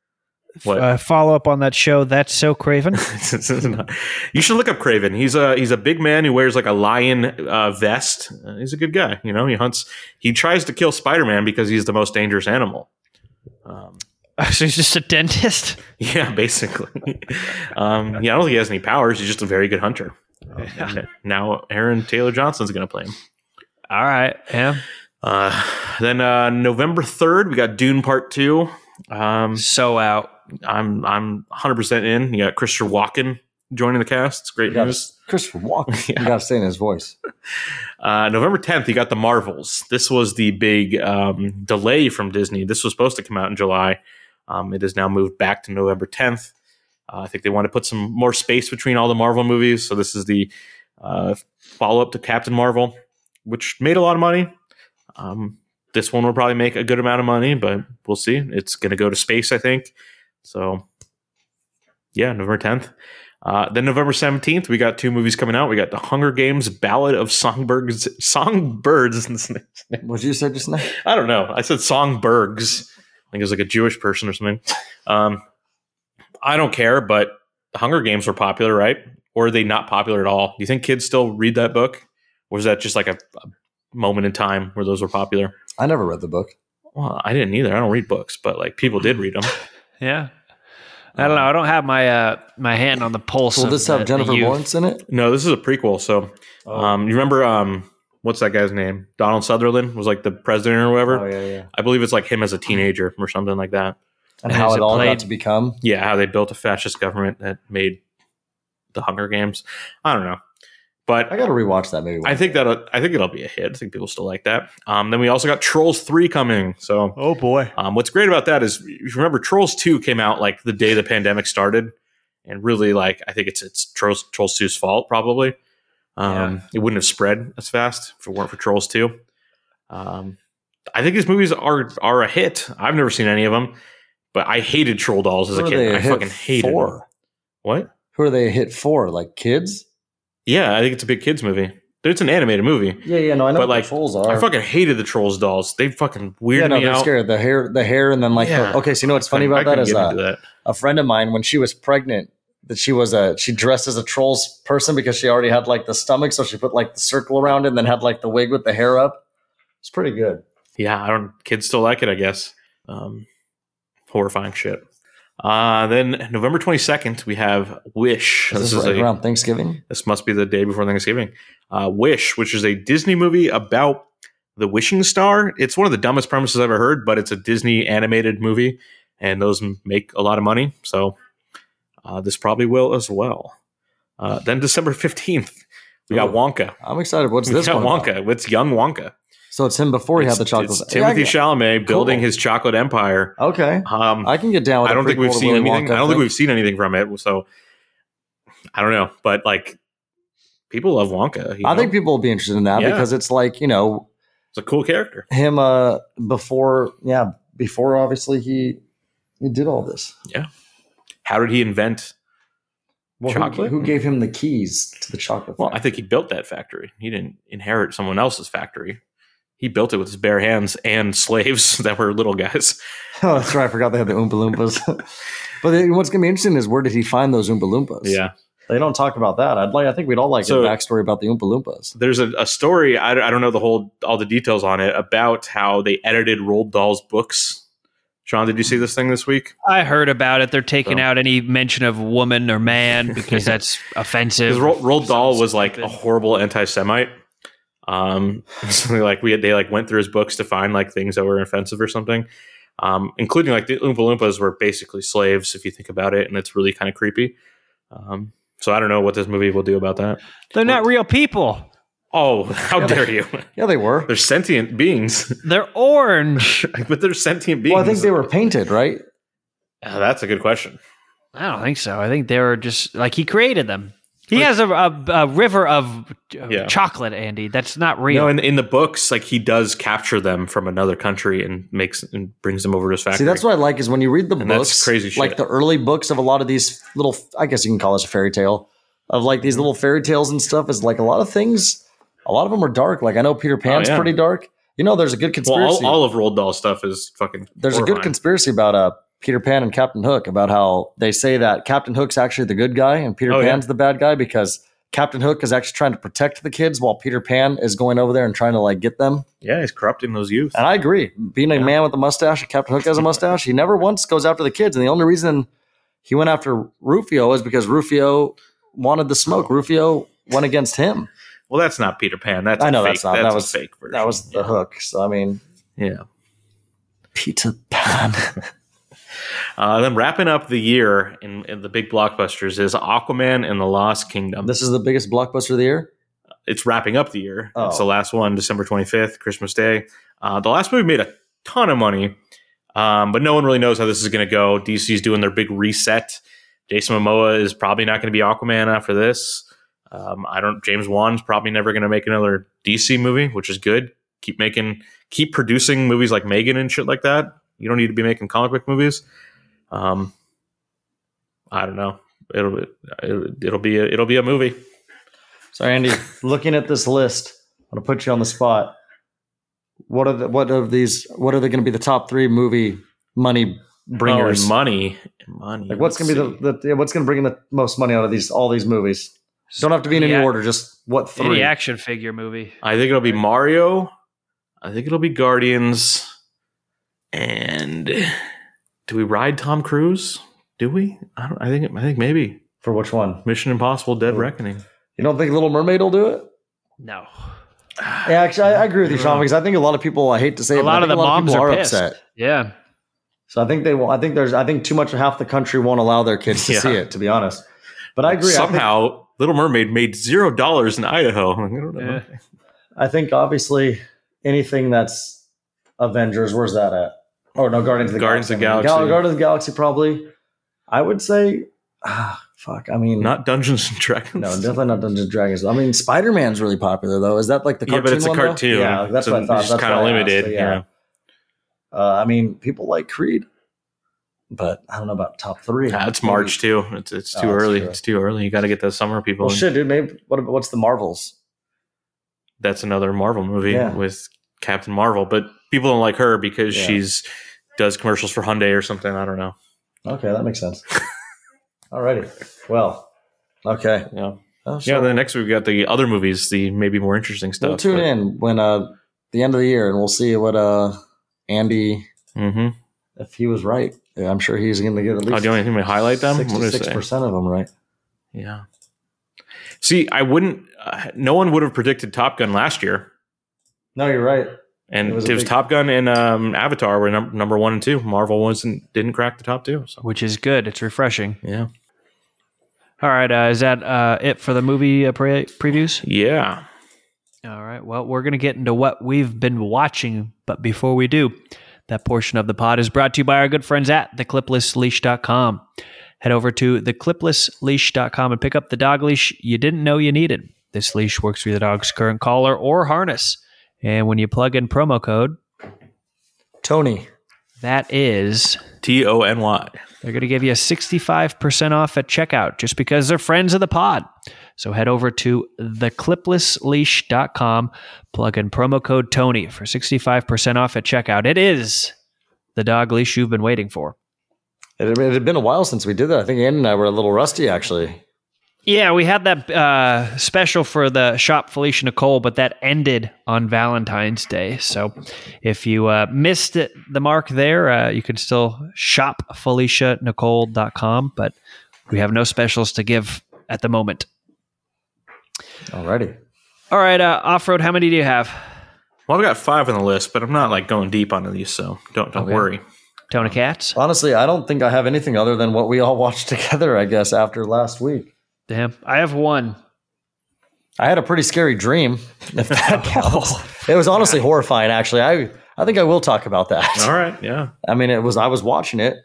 S4: what?
S3: Uh, follow up on that show. That's so Kraven.
S4: you should look up Kraven. He's a he's a big man who wears like a lion uh, vest. Uh, he's a good guy. You know, he hunts. He tries to kill Spider Man because he's the most dangerous animal. Um,
S3: so he's just a dentist.
S4: yeah, basically. um, yeah, I don't think he has any powers. He's just a very good hunter. Um, and now Aaron Taylor Johnson's going to play him.
S3: All right. Yeah.
S4: Uh, then uh, November third, we got Dune Part Two. Um,
S3: So out.
S4: I'm I'm 100 percent in. You got Christopher Walken joining the cast. It's great
S2: You gotta-
S4: news.
S2: Christopher Walken.
S4: Yeah.
S2: You got to stay in his voice.
S4: Uh, November 10th, you got the Marvels. This was the big um, delay from Disney. This was supposed to come out in July. Um, it has now moved back to November 10th. Uh, I think they want to put some more space between all the Marvel movies. So this is the uh, follow up to Captain Marvel, which made a lot of money. Um, this one will probably make a good amount of money, but we'll see. It's going to go to space, I think. So, yeah, November 10th. Uh, then November 17th, we got two movies coming out. We got The Hunger Games Ballad of Songbirds. Songbirds.
S2: What'd you say just now?
S4: I don't know. I said Songbergs. I think it was like a Jewish person or something. Um, I don't care, but The Hunger Games were popular, right? Or are they not popular at all? Do you think kids still read that book? Or was that just like a, a moment in time where those were popular?
S2: I never read the book.
S4: Well, I didn't either. I don't read books, but like people did read them.
S3: Yeah. I don't know. I don't have my uh, my hand on the pulse.
S2: Will
S3: of
S2: this
S3: the-
S2: have Jennifer. Lawrence in it?
S4: No, this is a prequel. So, um, you remember um, what's that guy's name? Donald Sutherland was like the president or whatever.
S2: Oh yeah, yeah.
S4: I believe it's like him as a teenager or something like that.
S2: And
S3: And
S2: how
S3: is
S2: it
S3: it
S2: all
S3: played-
S2: got to become.
S4: Yeah, how they built a fascist government that made the Hunger Games. I don't know, but
S2: I got to rewatch that movie.
S4: I think that I think it'll be a hit. I think people still like that. Um, then we also got Trolls Three coming. So
S3: Oh boy.
S4: um, what's great about that is you remember Trolls Two came out like the day the pandemic started, and really like I think it's it's Trolls Trolls 2's fault probably. Um, It wouldn't have spread as fast if it weren't for Trolls Two. Um, I think these movies are are a hit. I've never seen any of them, but I hated Troll Dolls as
S2: Who
S4: a kid. I fucking hated them. What?
S2: Who are they a hit for? Like kids?
S4: Yeah, I think it's a big kids movie. It's an animated movie.
S2: Yeah, yeah. No, I know.
S4: But, like,
S2: the trolls are.
S4: I fucking hated the Trolls dolls. They fucking weirded
S2: yeah, no,
S4: me
S2: they're
S4: out.
S2: scared. The hair, the hair, and then like,
S4: Yeah.
S2: the- okay. So you know what's funny about that is
S4: into that.
S2: a friend of mine when she was pregnant that she was a she dressed as a trolls person because she already had like the stomach, so she put like the circle around it and then had like the wig with the hair up. It's pretty good.
S4: Yeah, I don't. Kids still like it, I guess. Um, horrifying shit. Uh, then November 22nd, we have Wish.
S2: Is this, right
S4: a-
S2: around Thanksgiving?
S4: this must be the day before Thanksgiving. Uh, Wish, which is a Disney movie about the wishing star. It's one of the dumbest premises I've ever heard, but it's a Disney animated movie, and those make a lot of money. So uh, this probably will as well. Uh, then December 15th, we got
S2: Ooh.
S4: Wonka.
S2: I'm excited. What's
S4: We
S2: this
S4: got
S2: one?
S4: Wonka.
S2: about?
S4: It's young Wonka.
S2: So it's him before he
S4: It's-
S2: had the chocolate.
S4: it's Timothée
S2: Yeah,
S4: Chalamet building his chocolate empire.
S2: Okay,
S4: Um,
S2: I can get down with.
S4: I don't think we've seen
S2: Willy
S4: anything.
S2: Wonka
S4: I don't think we've seen anything from it. So I don't know, but like people love Wonka.
S2: I
S4: know?
S2: think people will be interested in that
S4: Yeah.
S2: because it's like you know
S4: it's a cool character.
S2: him uh before yeah before obviously he he did all this.
S4: How did he invent?
S2: Well,
S4: Chocolate?
S2: Who, gave him the keys to the chocolate?
S4: Well, I think he built that factory. He didn't inherit someone else's factory. He built it with his bare hands and slaves that were little guys.
S2: oh, that's right. I forgot they had the Oompa Loompas. but what's going to be interesting is where did he find those Oompa Loompas?
S4: Yeah.
S2: they don't talk about that. I'd like. I think we'd all like
S4: So-
S2: a backstory about the Oompa Loompas.
S4: There's a, a story. I, I don't know the whole all the details on it about how they edited Roald Dahl's books. Sean, did you see this thing this week?
S3: I heard about it. They're taking
S4: So-
S3: out any mention of woman or man because that's offensive.
S4: Because Roald, Roald Dahl
S3: So
S4: was like a horrible anti-Semite. Um, so like we had, they like went through his books to find like things that were offensive or something, um, including like the Oompa Loompas were basically slaves if you think about it, and it's really kind of creepy. Um, so I don't know what this movie will do about that.
S3: They're not real people.
S4: Oh, how
S2: Yeah,
S4: dare you!
S2: Yeah, they were.
S4: They're sentient beings,
S3: They're orange.
S4: but they're sentient beings.
S2: Well, I think they were painted, right?
S4: Uh, that's a good question.
S3: I don't think so. I think they were just like he created them. He has a, a, a river of
S4: Yeah.
S3: chocolate, Andy. That's not real.
S4: No, in in the books, like he does capture them from another country and makes and brings them over to his factory.
S2: See, that's what I like is when you read the
S4: And that's
S2: books,
S4: crazy shit.
S2: like the early books of a lot of these little. I guess you can call this a fairy tale of like
S4: Mm-hmm.
S2: these little fairy tales and stuff. Is like a lot of things. A lot of them are dark. Like I know Peter Pan's
S4: Oh, yeah.
S2: pretty dark. You know, there's a good
S4: well,
S2: conspiracy.
S4: all, all of Roald Dahl stuff is fucking.
S2: there's a good conspiracy about uh Peter Pan and Captain Hook about how they say that Captain Hook's actually the good guy and Peter
S4: Oh, yeah.
S2: Pan's the bad guy because Captain Hook is actually trying to protect the kids while Peter Pan is going over there and trying to like get them.
S4: Yeah, he's corrupting those youth.
S2: And I agree. Being a
S4: Yeah.
S2: man with a mustache, and Captain Hook has a mustache, he never once goes after the kids. And the only reason he went after Rufio is because Rufio wanted the smoke. Rufio went against him.
S4: Well, that's not Peter Pan. That's
S2: I know
S4: fake,
S2: that's not.
S4: That's
S2: That was
S4: fake version.
S2: That was the
S4: yeah.
S2: hook. So I mean,
S4: Yeah.
S2: Peter Pan.
S4: Uh, then wrapping up the year in, in the big blockbusters is Aquaman and the Lost Kingdom.
S2: this is the biggest blockbuster of the year.
S4: it's wrapping up the year.
S2: Oh.
S4: It's the last one, December 25th, Christmas Day. Uh, the last movie made a ton of money, um, but no one really knows how this is going to go. DC's doing their big reset. Jason Momoa is probably not going to be Aquaman after this. Um, I don't. James Wan's probably never going to make another DC movie, which is good. Keep making, keep producing movies like Megan and shit like that. You don't need to be making comic book movies. Um, I don't know. It'll it'll, it'll be a, it'll be a movie.
S2: So Andy, looking at this list, I'm gonna put you on the spot. What are the, what of these? What are they going to be the top three movie money bringers?
S4: Oh, money, money.
S2: like what's going to be the, the what's going to bring in the most money out of these all these movies? Don't have to be in any
S3: Yeah.
S2: order. Just what
S3: Any
S2: three?
S3: action figure movie.
S4: I think it'll be Mario. I think it'll be Guardians. And do we ride Tom Cruise? Do we? I don't. I think. I think maybe
S2: For which one?
S4: Mission Impossible: Dead. Reckoning.
S2: You don't think Little Mermaid will do it?
S3: No.
S2: Yeah, actually, I, I agree with you, Sean, because I think a lot of people. I hate to say it,
S3: A
S2: but I
S3: lot of
S2: think
S3: the moms
S2: people
S3: are pissed.
S2: upset.
S3: Yeah.
S2: So I think they will. I think there's. I think too much of half the country won't allow their kids to
S4: Yeah.
S2: see it. To be honest, but I agree. I think-
S4: Somehow, Little Mermaid made zero dollars in Idaho. I don't know.
S3: Yeah.
S2: I think obviously anything that's Avengers, where's that at? Oh no, Guardians of the
S4: Guardians of the
S2: Galaxy.
S4: Galaxy.
S2: Gal- Guardians of the Galaxy, probably. I would say, ah, fuck. I mean,
S4: Not Dungeons and Dragons.
S2: no, definitely not Dungeons and Dragons. I mean, Spider Man's really popular though. Is that like the
S4: Yeah,
S2: cartoon
S4: but it's a
S2: one, though?
S4: cartoon.
S2: Yeah, that's
S4: so
S2: what I thought.
S4: It's
S2: That's
S4: kind of
S2: why I asked,
S4: limited. yeah.
S2: Uh, I mean, people like Creed, but I don't know about top three.
S4: Yeah, it's
S2: Maybe-
S4: March too. It's it's
S2: Oh,
S4: too
S2: that's
S4: early.
S2: true.
S4: It's too early. You got to get those summer people.
S2: Well,
S4: in.
S2: shit, dude. Maybe what? What's the Marvels?
S4: That's another Marvel movie
S2: Yeah.
S4: with Captain Marvel, but people don't like her because
S2: Yeah.
S4: she's does commercials for Hyundai or something. I don't know.
S2: Okay, that makes sense. Alrighty. Well, okay.
S4: Yeah.
S2: Oh,
S4: Yeah. Then next we've got the other movies, the maybe more interesting stuff.
S2: we'll tune in when uh the end of the year, and we'll see what uh Andy
S4: hmm
S2: if he was right. Yeah, I'm sure he's going to get at
S4: Oh,
S2: least
S4: do you want anything to highlight them? What did it
S2: sixty-six
S4: say?
S2: percent of them right.
S4: Yeah. See, I wouldn't. Uh, no one would have predicted Top Gun last year,
S2: No, you're right.
S4: and
S2: It
S4: it
S2: was
S4: was,
S2: big-
S4: Top Gun and um, Avatar were num- number one and two. Marvel wasn't didn't crack the top two. So
S3: which is good. It's refreshing.
S4: yeah,
S3: All right, uh, is that uh, it for the movie uh, pre- previews?
S4: yeah.
S3: All right. Well, we're going to get into what we've been watching, but before we do, that portion of the pod is brought to you by our good friends at thecliplessleash.com. Head over to thecliplessleash.com and pick up the dog leash you didn't know you needed. This leash works for the dog's current collar or harness. And when you plug in promo code,
S2: Tony.
S3: That is
S4: T O N Y.
S3: They're going to give you 65% off at checkout just because they're friends of the pod. So head over to thecliplessleash.com, plug in promo code Tony for 65% off at checkout. It is the dog leash you've been waiting for.
S2: It, had- been a while since we did that. I think Andy and I were a little rusty, actually.
S3: Yeah, we had that uh, special for the shop Felicia Nicole, but that ended on Valentine's Day. So if you uh, missed it, the mark there, uh, you can still shop FeliciaNicole.com, but we have no specials to give at the moment.
S2: Alrighty.
S3: All right, uh, off road. How many do you have,
S4: Well, I've got five on the list, but I'm not like going deep onto these, so don't don't
S3: Okay.
S4: worry.
S3: Tony Katz?
S2: Honestly, I don't think I have anything other than what we all watched together, I guess, after last week.
S3: Damn, I have one.
S2: I had a pretty scary dream, if that oh. counts. It was honestly horrifying, actually. I, I think I will talk about that.
S4: All right, yeah.
S2: I mean, it was I was watching it.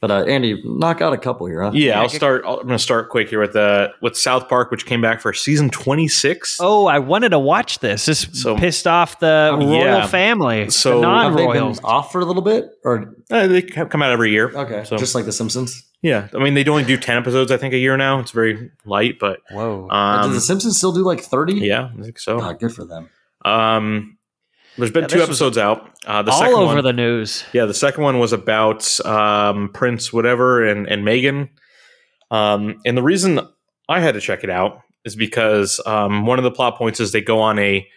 S2: But uh, Andy, knock out a couple here, huh?
S4: Yeah, I'll start. I'll, I'm going to start quick here with the with South Park, which came back for season 26.
S3: Oh, I wanted to watch this. This
S4: So-
S3: pissed off the royal
S4: Yeah.
S3: family,
S4: So-
S3: the
S2: been
S3: non-royals.
S2: off for a little bit, or
S4: Uh, they come out every year.
S2: okay,
S4: So
S2: just like The Simpsons?
S4: yeah, I mean they only do 10 episodes, I think, a year now. It's very light, but
S3: Whoa.
S2: Uh,
S4: um,
S2: Does The Simpsons still do like thirty?
S4: yeah, I think so.
S2: Good for them.
S4: Um, there's been
S3: Yeah,
S4: two episodes out. Uh, the
S3: All
S4: second
S3: over
S4: one,
S3: the news.
S4: Yeah, the second one was about um, Prince whatever and and Meghan. Um, and the reason I had to check it out is because um, one of the plot points is they go on a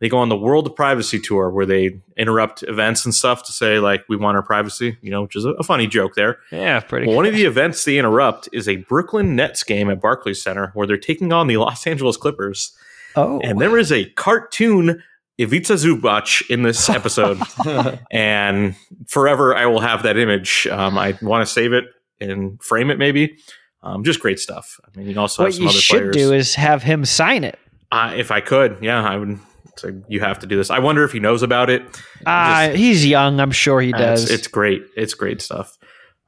S4: they go on the World of Privacy tour where they interrupt events and stuff to say like we want our privacy, you know, which is a, a funny joke there.
S3: Yeah, pretty.
S4: Well, one of the events they interrupt is a Brooklyn Nets game at Barclays Center where they're taking on the Los Angeles Clippers,
S3: oh,
S4: and there is a cartoon Ivica Zubac in this episode and forever I will have that image. Um, I want to save it and frame it, maybe. Um, just great stuff. I mean, you can also have
S3: what
S4: some
S3: you
S4: other
S3: should
S4: players.
S3: do is have him sign it.
S4: uh, if I could, yeah, I would. say you have to do this. I wonder if he knows about it.
S3: Uh,
S4: Just-
S3: he's young. I'm sure he does.
S4: It's, it's great. It's great stuff.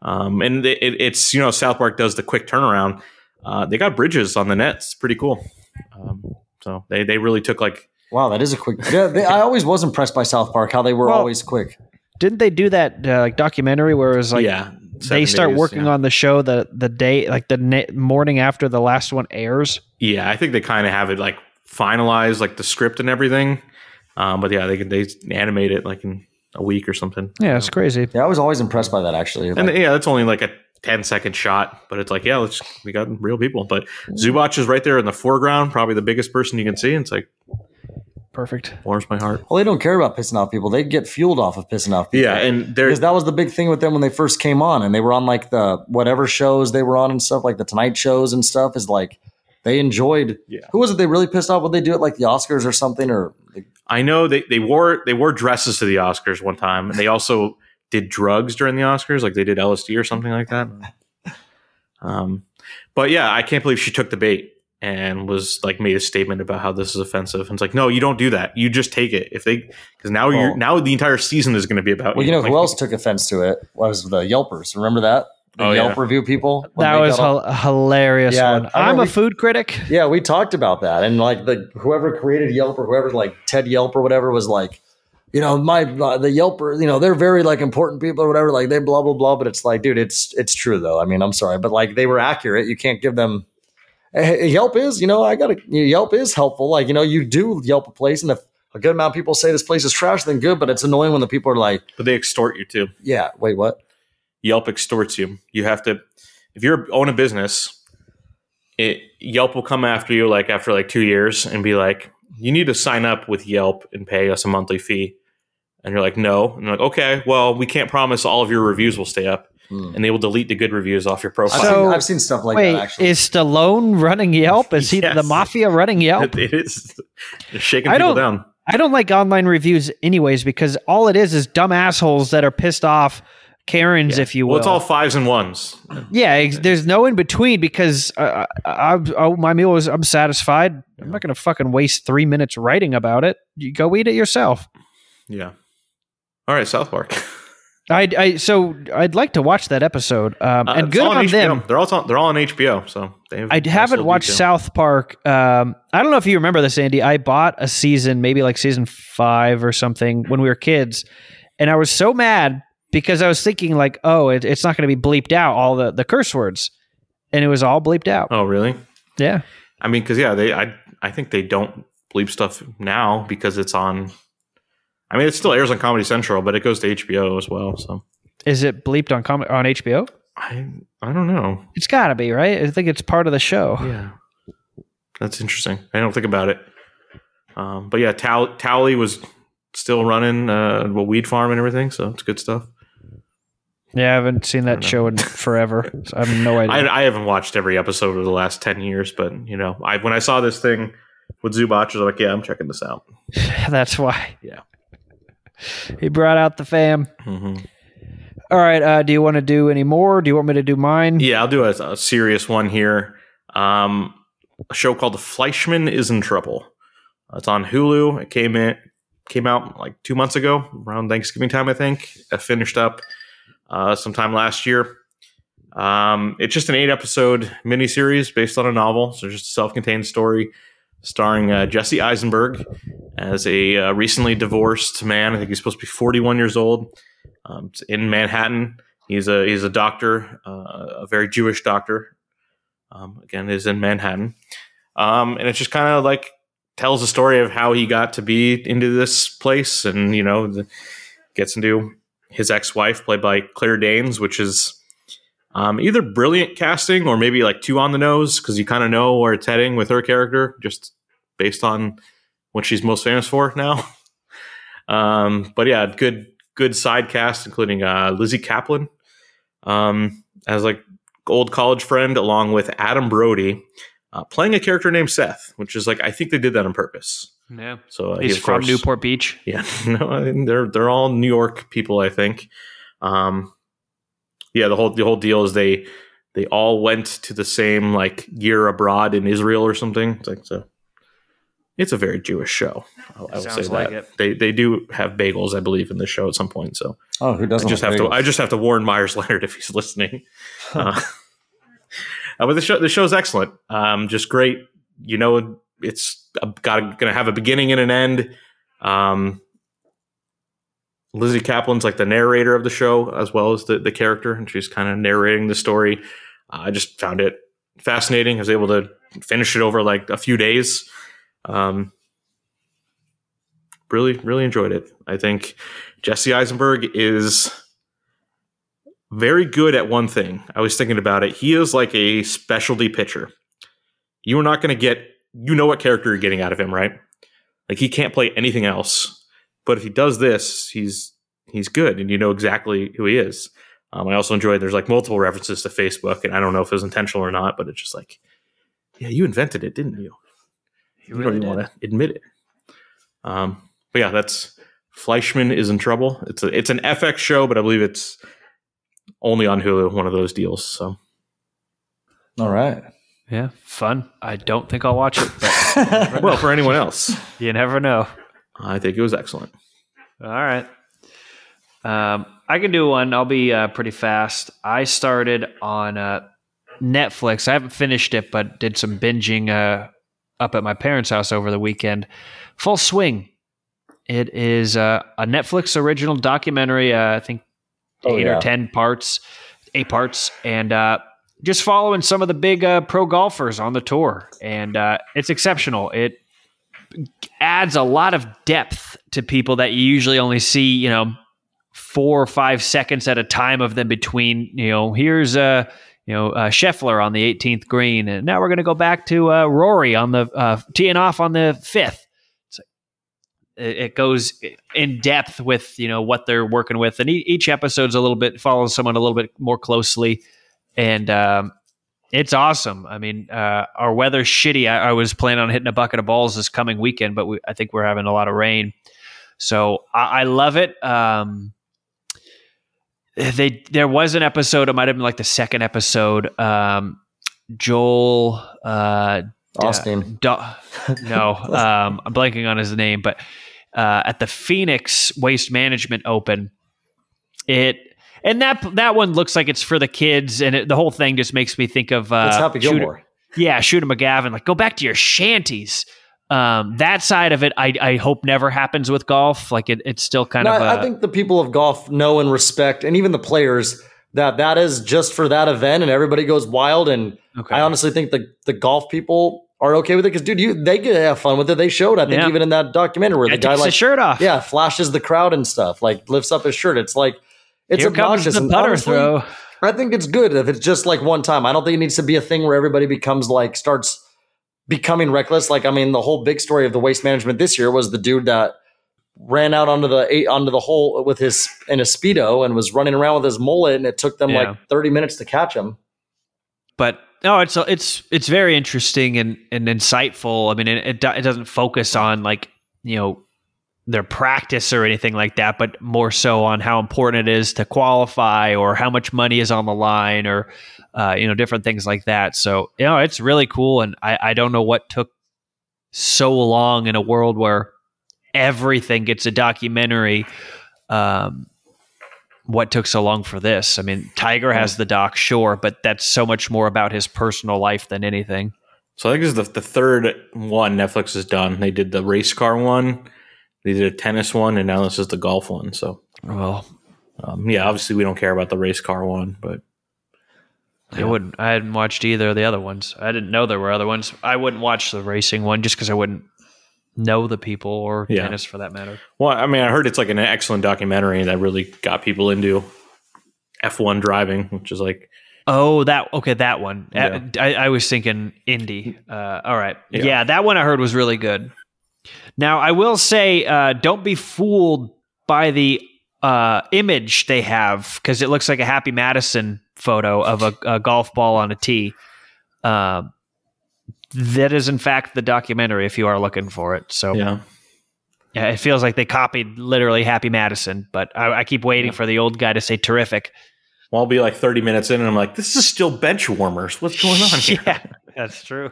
S4: Um, and it, it- it's you know South Park does the quick turnaround. Uh, they got bridges on the nets. It's pretty cool. Um, so they they really took like
S2: Wow, that is a quick. Yeah, they, I always was impressed by South Park how they were
S3: Well,
S2: always quick.
S3: Didn't they do that uh, like documentary where it was like
S4: yeah.
S3: they start
S4: days,
S3: working
S4: yeah.
S3: on the show the the day like the na- morning after the last one airs?
S4: Yeah, I think they kind of have it like finalized, like the script and everything. Um, but yeah, they can they animate it like in a week or something.
S3: Yeah, it's crazy.
S2: Yeah, I was always impressed by that actually.
S4: And
S2: Like,
S4: yeah, that's only like a 10 second shot, but it's like, yeah, let's we got real people. But Zubac is right there in the foreground, probably the biggest person you can see. And it's like
S3: Perfect.
S4: warms my heart.
S2: well, they don't care about pissing off people. They get fueled off of pissing off people.
S4: Yeah, and there
S2: because that was the big thing with them when they first came on, and they were on like the whatever shows they were on and stuff, like the Tonight shows and stuff. Is like they enjoyed.
S4: Yeah.
S2: Who was it? They really pissed off? Would they do it like the Oscars or something? Or
S4: I know they, they wore they wore dresses to the Oscars one time, and they also did drugs during the Oscars, like they did LSD or something like that. Um, but yeah, I can't believe she took the bait and was like made a statement about how this is offensive. And it's like, no, you don't do that. You just take it if they because now you're now the entire season is going to be about.
S2: well, you know
S4: Like,
S2: who else took offense to it was the Yelpers. Remember that? The
S4: Oh, yeah.
S2: Yelp review people.
S3: That was a hilarious
S2: Yeah,
S3: one.
S2: I
S3: I'm
S2: know
S3: a
S2: we-
S3: food critic.
S2: Yeah, we talked about that, and like the whoever created Yelp or whoever like Ted Yelp or whatever was like, you know, my uh, the Yelper, you know, they're very like important people or whatever. Like they blah blah blah, but it's like, dude, it's it's true though. I mean, I'm sorry, but like they were accurate. You can't give them. Yelp is, you know, I got to Yelp is helpful. Like you know, you do Yelp a place, and if a good amount of people say this place is trash, then good. But it's annoying when the people are like,
S4: but they extort you too.
S2: yeah, wait, what?
S4: Yelp extorts you. You have to, if you own a business, it, Yelp will come after you like after like two years and be like, you need to sign up with Yelp and pay us a monthly fee. And you're like, no. And you're like, okay, well, we can't promise all of your reviews will stay up.
S2: Hmm.
S4: And they will delete the good reviews off your profile.
S3: So-
S2: I've seen stuff like
S3: Wait,
S2: that actually.
S3: is Stallone running Yelp? Is he
S4: Yes.
S3: the mafia running Yelp?
S4: it is They're shaking
S3: I
S4: people
S3: don't-
S4: down.
S3: I don't like online reviews anyways because all it is is dumb assholes that are pissed off Karens, if you will.
S4: Well, it's all fives and ones.
S3: yeah, ex- there's no in between because uh, I, I, oh, my meal is I'm satisfied. I'm not going to fucking waste three minutes writing about it. You go eat it yourself.
S4: Yeah. All right, South Park.
S3: I, I so I'd like to watch that episode. Um,
S4: Uh,
S3: and good
S4: all
S3: on them.
S4: They're all on, they're all on HBO, so have
S3: I haven't watched
S4: detail.
S3: South Park. Um, I don't know if you remember this, Andy. I bought a season, maybe like season five or something, when we were kids, and I was so mad because I was thinking like, oh, it, it's not going to be bleeped out all the the curse words, and it was all bleeped out.
S4: Oh, really?
S3: Yeah,
S4: I mean, because yeah, they I I think they don't bleep stuff now because it's on. I mean, it still airs on Comedy Central, but it goes to HBO as well. So
S3: is it bleeped on com- on HBO?
S4: I I don't know.
S3: It's got to be right. I think it's part of the show.
S4: Yeah, that's interesting. I don't think about it. Um, but yeah, Tow- Towelie was still running uh, a weed farm and everything, so it's good stuff.
S3: Yeah, I haven't seen that show in forever. So I have no idea.
S4: I, I haven't watched every episode of the last ten years, but you know, I when I saw this thing with Zubac, I was like, yeah, I'm checking this out.
S3: That's why.
S4: Yeah.
S3: He brought out the fam.
S4: hmm
S3: All right. Uh, do you want to do any more? Do you want me to do mine?
S4: Yeah, I'll do a, a serious one here. Um, a show called The Fleischman is in Trouble. It's on Hulu. It came in came out like two months ago, around Thanksgiving time, I think. It finished up uh, sometime last year. Um, it's just an eight episode miniseries based on a novel, so just a self contained story starring uh, Jesse Eisenberg as a uh, recently divorced man. I think he's supposed to be 41 years old. Um, in Manhattan. He's a he's a doctor, uh, a very Jewish doctor. Um, again, is in Manhattan, um, and it's just kind of like tells the story of how he got to be into this place, and you know, the, gets into his ex-wife, played by Claire Danes, which is um, either brilliant casting or maybe like two on the nose because you kind of know where it's heading with her character, just based on what she's most famous for now. um, but yeah, good good side cast, including uh, Lizzy Caplan um, as like old college friend, along with Adam Brody uh, playing a character named Seth, which is like I think they did that on purpose.
S3: Yeah.
S4: So uh,
S3: He's
S4: of
S3: from
S4: course-
S3: Newport Beach.
S4: Yeah, no, they're they're all New York people, I think. Um, yeah, the whole the whole deal is they they all went to the same like year abroad in Israel or something. It's like so. It's a very Jewish show. I, I will say
S3: like
S4: that
S3: it.
S4: they they do have bagels, I believe, in the show at some point. So
S2: oh, who
S4: I
S2: doesn't?
S4: just
S2: like
S4: have to? I just have to warn Meyers Leonard if he's listening. uh, uh, but the show the show's excellent. Um, just great. You know, it's got going to have a beginning and an end. Um, Lizzy Caplan's like the narrator of the show as well as the the character, and she's kind of narrating the story. Uh, I just found it fascinating. I was able to finish it over like a few days. Um, really, really enjoyed it. I think Jesse Eisenberg is very good at one thing. I was thinking about it. He is like a specialty pitcher. You are not going to get, you know what character you're getting out of him, right? Like he can't play anything else. But if he does this, he's he's good, and you know exactly who he is. Um, I also enjoyed there's like multiple references to Facebook, and I don't know if it was intentional or not, but it's just like, yeah, you invented it, didn't you? You, don't even want to admit it. Um, but yeah, that's Fleischman is in trouble. It's a it's an FX show, but I believe it's only on Hulu. One of those deals. So
S2: All right.
S3: Yeah, fun. I don't think I'll watch it,
S4: well, for anyone else,
S3: you never know.
S4: I think it was excellent.
S3: All right. Um, I can do one. I'll be uh, pretty fast. I started on uh, Netflix. I haven't finished it, but did some binging uh, up at my parents' house over the weekend. Full Swing. It is uh, a Netflix original documentary. Uh, I think
S2: Oh,
S3: eight
S2: yeah.
S3: or ten parts, eight parts, and uh, just following some of the big uh, pro golfers on the tour, and uh, it's exceptional. It adds a lot of depth to people that you usually only see, you know, four or five seconds at a time of them between. You know, here's uh, you know uh, Scheffler on the 18th green, and now we're going to go back to uh, Rory on the uh, teeing off on the fifth. It's it, goes in depth with you know what they're working with, and each episode's a little bit follows someone a little bit more closely, and um, it's awesome. I mean, uh, our weather's shitty. I, I was planning on hitting a bucket of balls this coming weekend, but we, I think we're having a lot of rain, so I, I love it. Um, they there was an episode. It might have been like the second episode. Um, Joel uh,
S2: Austin.
S3: Do- no, um, I'm blanking on his name, but uh, at the Phoenix Waste Management Open, it and that that one looks like it's for the kids, and it, the whole thing just makes me think of uh,
S2: It's Happy
S3: Shooter-
S2: Gilmore.
S3: yeah, Shooter McGavin. Like, go back to your shanties. Um, that side of it, I, I hope never happens with golf. Like, it, it's still kind
S2: No,
S3: of.
S2: I
S3: a-
S2: I think the people of golf know and respect, and even the players, that that is just for that event, and everybody goes wild. And
S3: okay.
S2: I honestly think the the golf people are okay with it because, dude, you they get to have fun with it. They showed, I think,
S3: Yeah.
S2: even in that documentary where
S3: Guy
S2: the guy
S3: takes
S2: like,
S3: shirt off.
S2: yeah, flashes the crowd and stuff, like lifts up his shirt. It's like it's
S3: Here comes
S2: obnoxious.
S3: the
S2: and
S3: putter
S2: honestly,
S3: throw.
S2: I think it's good if it's just like one time. I don't think it needs to be a thing where everybody becomes like starts becoming reckless. Like I mean, the whole big story of the waste management this year was the dude that ran out onto the eight onto the hole with his in a speedo and was running around with his mullet, and it took them
S3: Yeah.
S2: like thirty minutes to catch him.
S3: but no, it's it's it's very interesting and and insightful. I mean, it it, it doesn't focus on like you know their practice or anything like that, but more so on how important it is to qualify or how much money is on the line or uh, you know different things like that. So you know, it's really cool, and I I don't know what took so long in a world where everything gets a documentary. Um, what took so long for this? I mean, Tiger has the doc, sure, but that's so much more about his personal life than anything.
S4: So I think this is the, the third one Netflix has done. They did the race car one, they did a tennis one, and now this is the golf one. So
S3: Well,
S4: um, yeah, obviously we don't care about the race car one, but
S3: I wouldn't. I hadn't watched either of the other ones. I didn't know there were other ones. I wouldn't watch the racing one just because I wouldn't know the people or
S4: Yeah.
S3: tennis for that matter.
S4: well, I mean, I heard it's like an excellent documentary that really got people into F1 driving, which is like
S3: Oh, that okay. That one.
S4: Yeah.
S3: Uh, I, I was thinking Indy. Uh, all right.
S4: Yeah.
S3: Yeah. that one I heard was really good. Now I will say, uh, don't be fooled by the uh, image they have because it looks like a Happy Madison photo of a, a golf ball on a tee. Um, that is in fact the documentary. If you are looking for it, so
S4: yeah.
S3: yeah, it feels like they copied literally Happy Madison. But I, I keep waiting for the old guy to say terrific.
S4: Well, I'll be like 30 minutes in and I'm like, this is still bench warmers. What's going on here?
S3: yeah, that's true.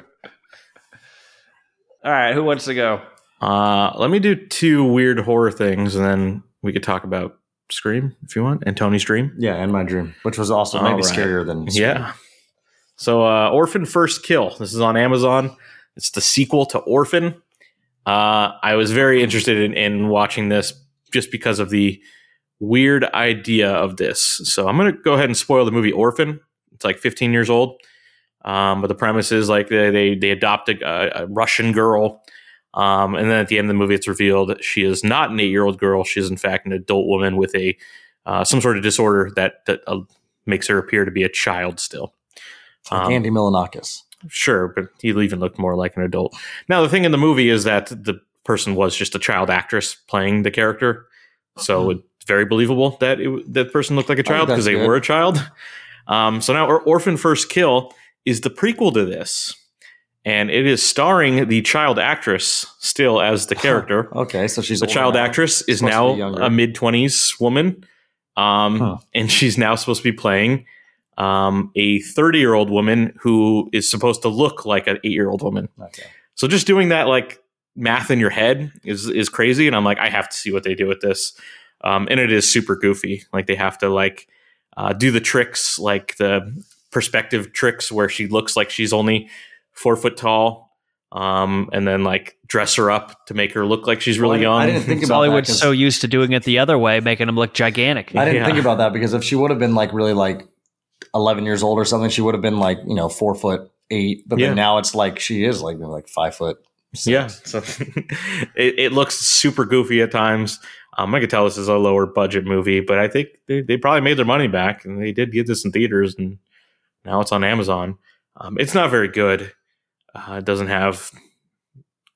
S3: All right, who wants to go?
S4: Uh, let me do two weird horror things and then we could talk about Scream if you want and Tony's Dream.
S2: Yeah, and my dream, which was also
S4: All
S2: maybe
S4: right.
S2: scarier than
S4: Yeah. So, uh, Orphan First Kill. This is on Amazon. It's the sequel to Orphan. Uh, I was very interested in, in watching this just because of the weird idea of this. So, I'm going to go ahead and spoil the movie Orphan. It's like 15 years old. Um, but the premise is like they they, they adopt a, a Russian girl, um, and then at the end of the movie, it's revealed she is not an eight year old girl. She is in fact an adult woman with a uh, some sort of disorder that that uh, makes her appear to be a child still.
S2: like
S4: Um,
S2: Andy Milonakis.
S4: Sure, but he even looked more like an adult. Now, the thing in the movie is that the person was just a child actress playing the character, so it's very believable that it, that person looked like a child because they
S2: good.
S4: were a child. Um, so now, Or- Orphan First Kill is the prequel to this, and it is starring the child actress still as the character.
S2: Okay, so she's
S4: the child
S2: now.
S4: actress is now a mid twenties woman, um,
S2: Huh.
S4: and she's now supposed to be playing um, a thirty year old woman who is supposed to look like an eight year old woman.
S2: Okay.
S4: So just doing that like math in your head is is crazy, and I'm like, I have to see what they do with this. Um, and it is super goofy. Like they have to like uh, do the tricks, like the perspective tricks, where she looks like she's only four foot tall, um, and then like dress her up to make her look like she's really
S2: Well, I-
S4: young.
S2: I didn't think
S3: Because
S2: about
S3: Hollywood's
S2: that 'cause-
S3: so used to doing it the other way, making them look gigantic.
S2: I didn't
S4: Yeah.
S2: think about that because if she would have been like really like 11 years old or something, she would have been like, you know, four foot eight. But
S4: Yeah.
S2: then now it's like she is like, like five foot. six.
S4: Yeah, so it, it looks super goofy at times. Um, I could tell this is a lower budget movie, but I think they, they probably made their money back, and they did get this in theaters, and now it's on Amazon. Um, it's not very good. Uh, it doesn't have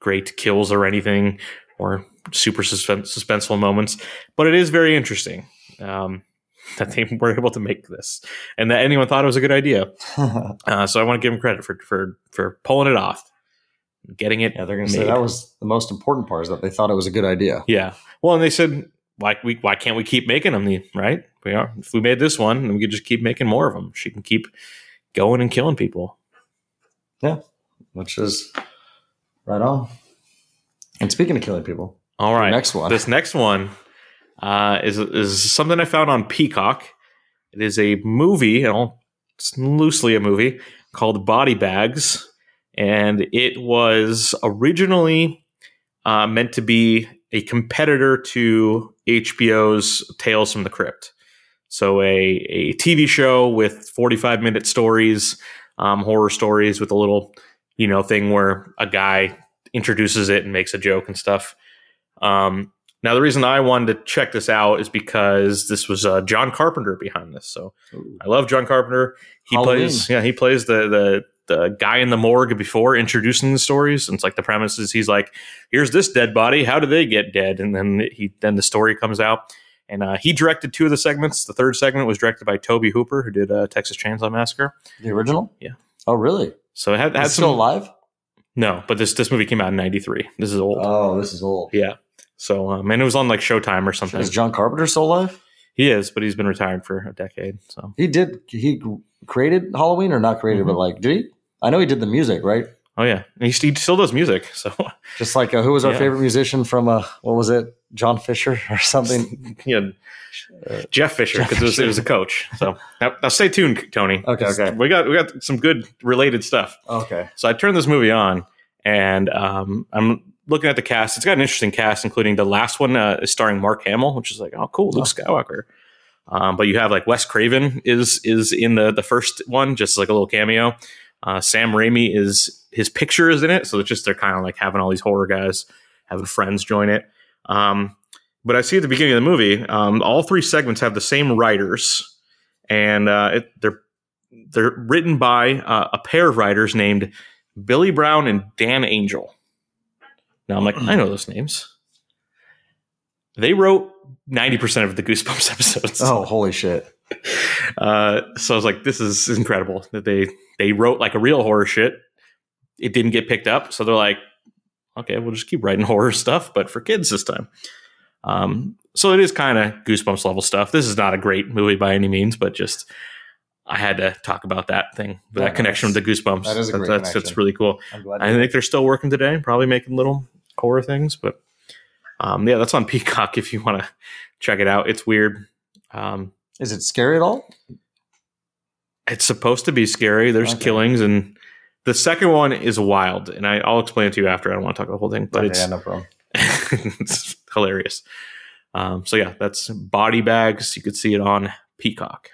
S4: great kills or anything, or super suspen- suspenseful moments, but it is very interesting um, that they were able to make this and that anyone thought it was a good idea. Uh, so I want to give them credit for for for pulling it off, getting it.
S2: yeah, they're going to say that was the most important part is that they thought it was a good idea.
S4: Yeah. Well, and they said, why we why can't we keep making them? The right? We are. If we made this one, then we could just keep making more of them. She can keep going and killing people.
S2: Which is right on. And speaking of killing people,
S4: All right.
S2: next one.
S4: This next one uh, is is something I found on Peacock. It is a movie, and I'll- it's loosely a movie called Body Bags, and it was originally uh, meant to be a competitor to HBO's Tales from the Crypt. So a a TV show with forty five minute stories, um, horror stories with a little you know thing where a guy introduces it and makes a joke and stuff. Um, now, the reason I wanted to check this out is because this was uh, John Carpenter behind this. So I love John Carpenter. He
S2: Halloween.
S4: plays, yeah, he plays the the the guy in the morgue before introducing the stories. And it's like the premise is he's like, "Here's this dead body. How do they get dead?" And then he then the story comes out. And uh, he directed two of the segments. The third segment was directed by Tobe Hooper, who did uh, Texas Chainsaw Massacre.
S2: the original?
S4: Yeah.
S2: Oh, really?
S4: So it had, had some
S2: still alive?
S4: no, but this this movie came out in '93. This is old.
S2: Oh, this is old.
S4: Yeah. So, um, and it was on like Showtime or something.
S2: Is John Carpenter still alive?
S4: He is, but he's been retired for a decade. So,
S2: He did. He created Halloween or not created,
S4: Mhm.
S2: but like, did he? I know he did the music, right?
S4: Oh yeah, and he, he still does music. So,
S2: Just like uh, who was our
S4: Yeah.
S2: favorite musician from uh, what was it? John Fisher or something?
S4: yeah, Jeff Fisher because it was, it was a coach. So now, now stay tuned, Tony.
S2: Okay, okay.
S4: We got we got some good related stuff.
S2: okay.
S4: So I turned this movie on, and um, I'm looking at the cast. It's got an interesting cast, including the last one uh, is starring Mark Hamill, which is like, oh, cool, Luke Skywalker. Um, but you have like Wes Craven is is in the the first one, just like a little cameo. Uh, Sam Raimi is his picture is in it, so it's just they're kind of like having all these horror guys having friends join it. Um, but I see at the beginning of the movie, um, all three segments have the same writers, and uh, it, they're they're written by uh, a pair of writers named Billy Brown and Dan Angel. Now I'm like, I know those names. They wrote 90% of the Goosebumps episodes.
S2: Oh, holy shit!
S4: Uh, so I was like, this is incredible that they they wrote like a real horror shit. It didn't get picked up, so they're like, okay, we'll just keep writing horror stuff, but for kids this time. Um, so it is kind of Goosebumps level stuff. This is not a great movie by any means, but just I had to talk about that thing, that
S2: Yeah,
S4: connection with the Goosebumps.
S2: that is a great
S4: that's that's
S2: connection.
S4: really cool. I think they're still working today, probably making little horror things, but um, yeah, that's on Peacock if you want to check it out. It's weird. Um,
S2: Is it scary at all?
S4: it's supposed to be scary. There's
S2: Okay.
S4: killings, and the second one is wild, and I, I'll explain it to you after. I don't want to talk about the whole thing, but
S2: Okay,
S4: it's
S2: yeah, no problem.
S4: it's hilarious. Um, so yeah, that's body bags. You could see it on Peacock.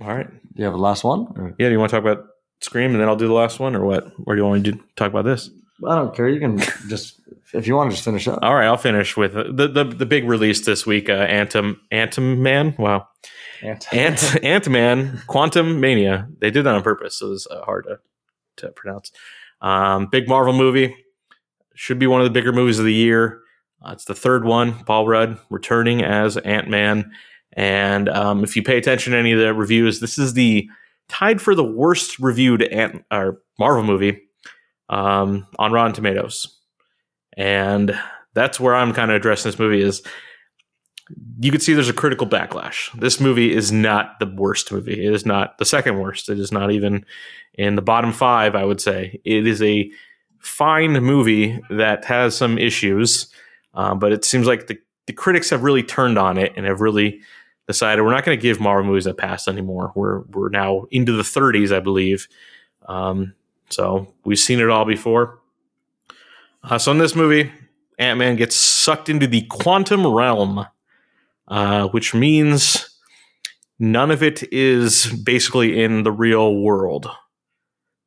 S4: All right.
S2: Do you have a last one? Or-
S4: Yeah. Do you want to talk about Scream, and then I'll do the last one, or what? Or do you want me to talk about this?
S2: I don't care. You can just if you want to just finish up.
S4: All right, I'll finish with uh, the the, the big release this week. Uh, Antum Antum Man. Wow. Ant Ant Man Quantumania. They did that on purpose, so it was uh, hard to to pronounce. Um, big Marvel movie. Should be one of the bigger movies of the year. Uh, it's the third one. Paul Rudd returning as Ant Man, and um, if you pay attention to any of the reviews, this is the tied for the worst reviewed Ant or Marvel movie um, on Rotten Tomatoes, and that's where I'm kind of addressing this movie is you can see there's a critical backlash. This movie is not the worst movie. It is not the second worst. It is not even in the bottom five, I would say. It is a fine movie that has some issues, uh, but it seems like the, the critics have really turned on it and have really decided we're not going to give Marvel movies a pass anymore. We're, we're now into the 30s, I believe. Um, so we've seen it all before. Uh, so in this movie, Ant Man gets sucked into the quantum realm uh, which means none of it is basically in the real world.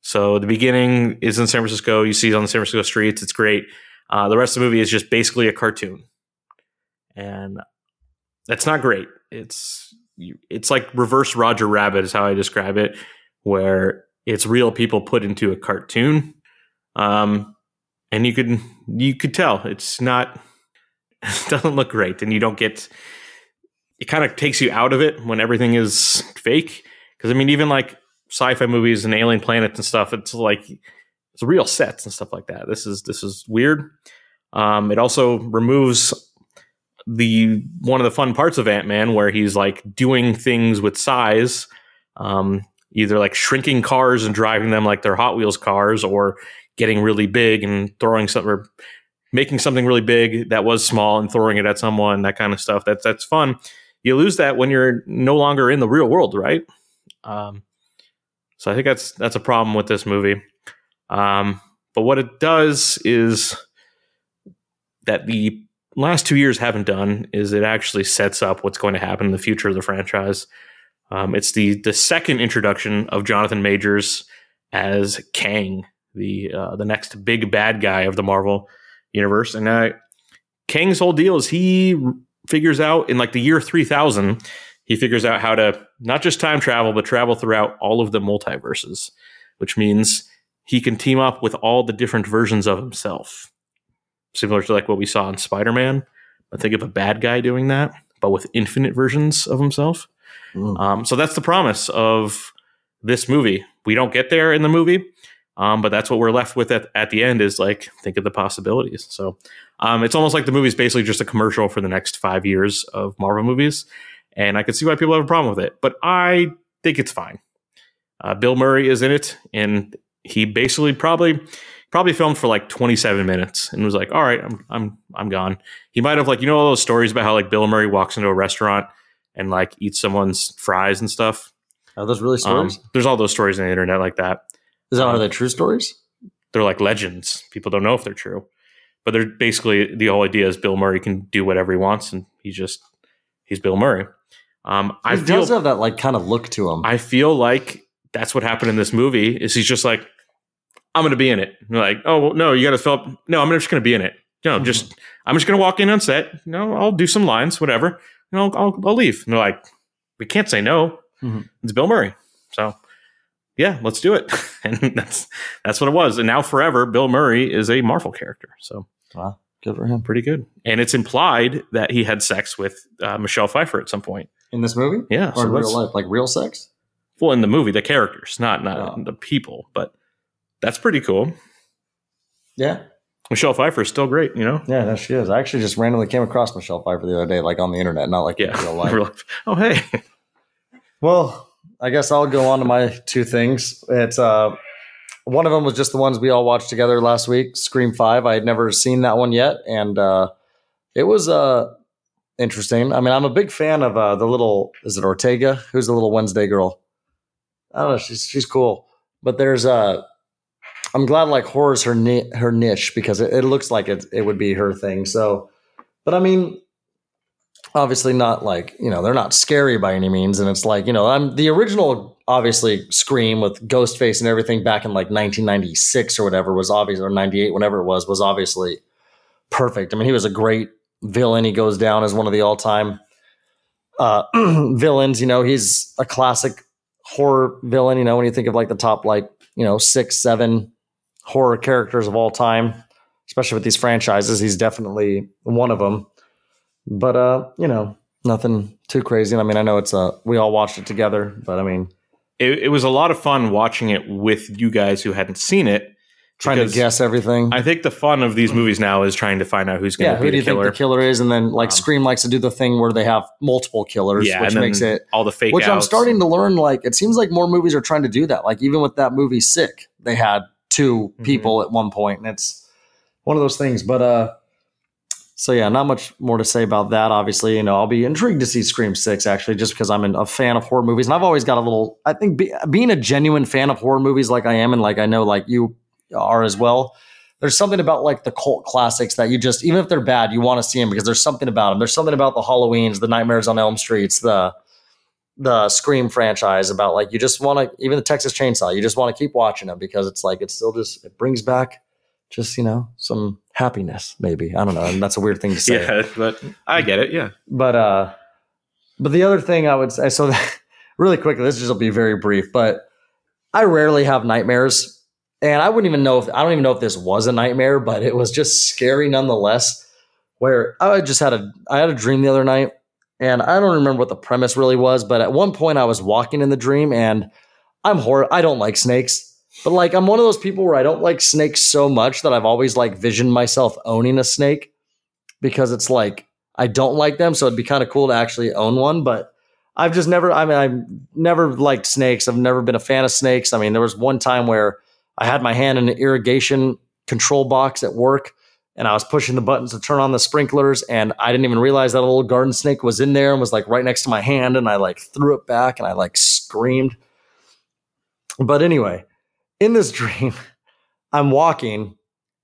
S4: So the beginning is in San Francisco. You see it on the San Francisco streets. It's great. Uh, the rest of the movie is just basically a cartoon, and that's not great. It's it's like reverse Roger Rabbit is how I describe it, where it's real people put into a cartoon. Um, and you could you could tell it's not it doesn't look great, and you don't get. It kind of takes you out of it when everything is fake. Because I mean, even like sci-fi movies and alien planets and stuff, it's like it's real sets and stuff like that. This is this is weird. Um, it also removes the one of the fun parts of Ant Man where he's like doing things with size, um, either like shrinking cars and driving them like they're Hot Wheels cars, or getting really big and throwing something, or making something really big that was small and throwing it at someone. That kind of stuff. That's that's fun. You lose that when you're no longer in the real world, right? Um, so I think that's that's a problem with this movie. Um, but what it does is that the last two years haven't done is it actually sets up what's going to happen in the future of the franchise. Um, it's the the second introduction of Jonathan Majors as Kang, the uh, the next big bad guy of the Marvel universe, and uh, Kang's whole deal is he figures out in like the year three thousand, he figures out how to not just time travel but travel throughout all of the multiverses, which means he can team up with all the different versions of himself similar to like what we saw in Spider Man. I think of a bad guy doing that, but with infinite versions of himself.
S2: Mm.
S4: Um, so that's the promise of this movie. We don't get there in the movie, um, but that's what we're left with at, at the end is like, think of the possibilities. So um, it's almost like the movie's basically just a commercial for the next five years of Marvel movies. And I can see why people have a problem with it, but I think it's fine. Uh, Bill Murray is in it, and he basically probably probably filmed for like 27 minutes and was like, all right, I'm I'm I'm gone. He might have like, you know, all those stories about how like Bill Murray walks into a restaurant and like eats someone's fries and stuff.
S2: Are those really
S4: Um,
S2: stories?
S4: there's all those stories on the internet like that.
S2: Is that
S4: um,
S2: of the true stories?
S4: They're like legends. People don't know if they're true. But they're basically the whole idea is Bill Murray can do whatever he wants and he's just he's Bill Murray. Um, I
S2: He
S4: feel
S2: does have that like kind of look to him.
S4: I feel like that's what happened in this movie. Is he's just like, I'm going to be in it. Like, oh well, no, you got to fill up. No, I'm just going to be in it. No,
S2: Mm-hmm.
S4: just I'm just going to walk in on set. No, I'll do some lines, whatever. And I'll I'll, I'll leave. And they're like, we can't say no.
S2: Mhm.
S4: It's Bill Murray. So yeah, let's do it. and that's that's what it was. And now forever, Bill Murray is a Marvel character. So wow,
S2: Good for him.
S4: pretty good. And it's implied that he had sex with uh, Michelle Pfeiffer at some point.
S2: In this movie?
S4: Yeah,
S2: Or
S4: so
S2: in real life? Like real sex?
S4: well in the movie the characters not not
S2: Oh.
S4: the people but that's pretty cool
S2: Yeah.
S4: michelle pfeiffer is still great you know
S2: Yeah, no, she is. I actually just randomly came across Michelle Pfeiffer the other day, like on the internet, not like
S4: yeah
S2: in. Real life.
S4: oh hey
S2: Well, I guess I'll go on to my two things. It's uh one of them was just the ones we all watched together last week, Scream 5. I had never seen that one yet and uh it was uh interesting. I mean, I'm a big fan of uh the little is it Ortega? Who's the little Wednesday girl? I don't know, she's she's cool. But there's uh I'm glad like horror's her ni- her niche because it, it looks like it it would be her thing. So but I mean obviously not like you know they're not scary by any means. And it's like you know i'm the original obviously scream with ghostface and everything back in like 1996 or whatever was obvious or 98 whenever it was was obviously perfect. I mean he was a great villain. He goes down as one of the all-time uh villains. You know he's a classic horror villain you know when you think of like the top like you know six seven horror characters of all time especially with these franchises he's definitely one of them but uh, you know, nothing too crazy. I mean, I know it's uh we all watched it together, but I mean,
S4: it, it was a lot of fun watching it with you guys who hadn't seen it
S2: trying to guess everything.
S4: i think the fun of these movies now is trying to find out who's going
S2: yeah,
S4: to
S2: who
S4: be
S2: do you
S4: killer
S2: think the killer is? And then like
S4: Um,
S2: Scream likes to do the thing where they have multiple killers,
S4: yeah
S2: which makes it
S4: all the fake
S2: which I'm starting to learn like it seems like more movies are trying to do that. Like even with that movie Sick, they had 2
S4: Mhm.
S2: people at one point and it's one of those things, but uh so yeah, not much more to say about that. Obviously, you know, I'll be intrigued to see Scream Six actually, just because I'm an, a fan of horror movies, and I've always got a little. I think be, being a genuine fan of horror movies, like I am, and like I know, like you are as well. There's something about like the cult classics that you just, even if they're bad, you want to see them because there's something about them. There's something about the Halloweens, the Nightmares on Elm Streets, the the Scream franchise about like you just want to, even the Texas Chainsaw, you just want to keep watching them because it's like it still just it brings back just you know some happiness maybe i don't know and that's a weird thing to say
S4: yeah but i get it yeah
S2: but uh but the other thing i would say so that, really quickly this just will be very brief but i rarely have nightmares and I wouldn't even know if I don't even know if this was a nightmare, but it was just scary nonetheless. Where I just had a I had a dream the other night, and I don't remember what the premise really was, but at one point I was walking in the dream, and I'm horror. I don't like snakes, but like I'm one of those people where I don't like snakes so much that I've always like visioned myself owning a snake because it's like I don't like them, so it'd be kind of cool to actually own one, but. I've just never, I mean, I've never liked snakes. I've never been a fan of snakes. I mean, there was one time where I had my hand in an irrigation control box at work and I was pushing the buttons to turn on the sprinklers and I didn't even realize that a little garden snake was in there and was like right next to my hand and I like threw it back and I like screamed. But anyway, in this dream, I'm walking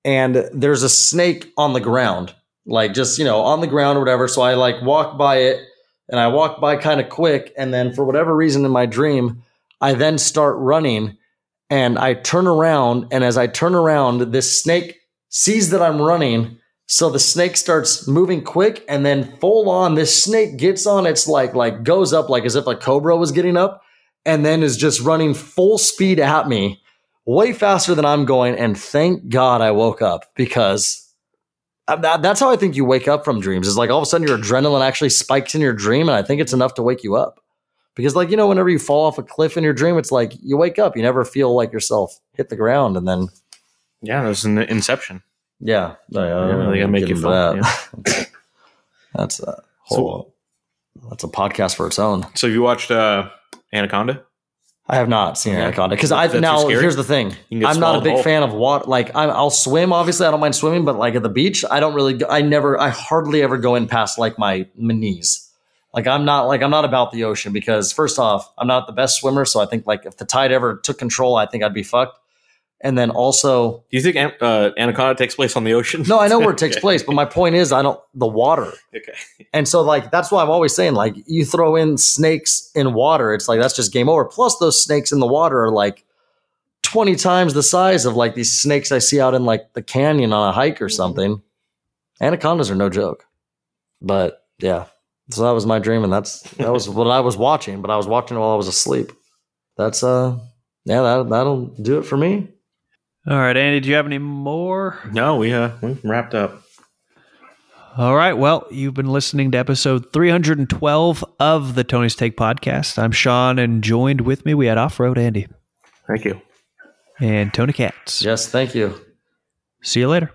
S2: and there's a snake on the ground, like just, you know, on the ground or whatever. So I like walk by it and I walk by kind of quick. And then for whatever reason in my dream, I then start running and I turn around. And as I turn around, this snake sees that I'm running. So the snake starts moving quick and then full on this snake gets on its like, like goes up like as if a cobra was getting up and then is just running full speed at me way faster than I'm going. And thank God I woke up because that, that's how I think you wake up from dreams. Is like all of a sudden your adrenaline actually spikes in your dream, and I think it's enough to wake you up. Because like you know, whenever you fall off a cliff in your dream, it's like you wake up, you never feel like yourself hit the ground, and then
S4: Yeah, was an Inception.
S2: yeah, I- don't
S4: Yeah, they gotta make you fall,
S2: that. that's a whole. that's a podcast for its own.
S4: So have you watched uh, Anaconda?
S2: I have not seen
S4: Yeah.
S2: Anaconda because I
S4: That's
S2: now here's the thing. I'm not a big
S4: whole.
S2: fan of water. Like I'm, I'll swim. Obviously, I don't mind swimming, but like at the beach, I don't really. Go, I never. I hardly ever go in past like my, my knees. Like I'm not like I'm not about the ocean because first off, I'm not the best swimmer. So I think like if the tide ever took control, I think I'd be fucked. And then also,
S4: Do you think uh, Anaconda takes place on the ocean?
S2: no, I know where it takes
S4: Okay.
S2: place, but my point is, I don't the water.
S4: Okay.
S2: And so, like, that's why I'm always saying, like, you throw in snakes in water, it's like that's just game over. Plus, those snakes in the water are like 20 times the size of like these snakes I see out in like the canyon on a hike or something. Anacondas are no joke. But yeah, so that was my dream, and that's that was what I was watching, but I was watching while I was asleep. That's uh, yeah, that that'll do it for me.
S3: All right, Andy, do you have any more?
S4: No, we uh we wrapped up.
S3: All right. Well, you've been listening to episode 312 of the Tony's Take podcast. I'm Sean, and joined with me, we had Off Road Andy
S4: Thank you.
S3: and Tony Katz.
S2: Yes, thank you.
S3: See you later.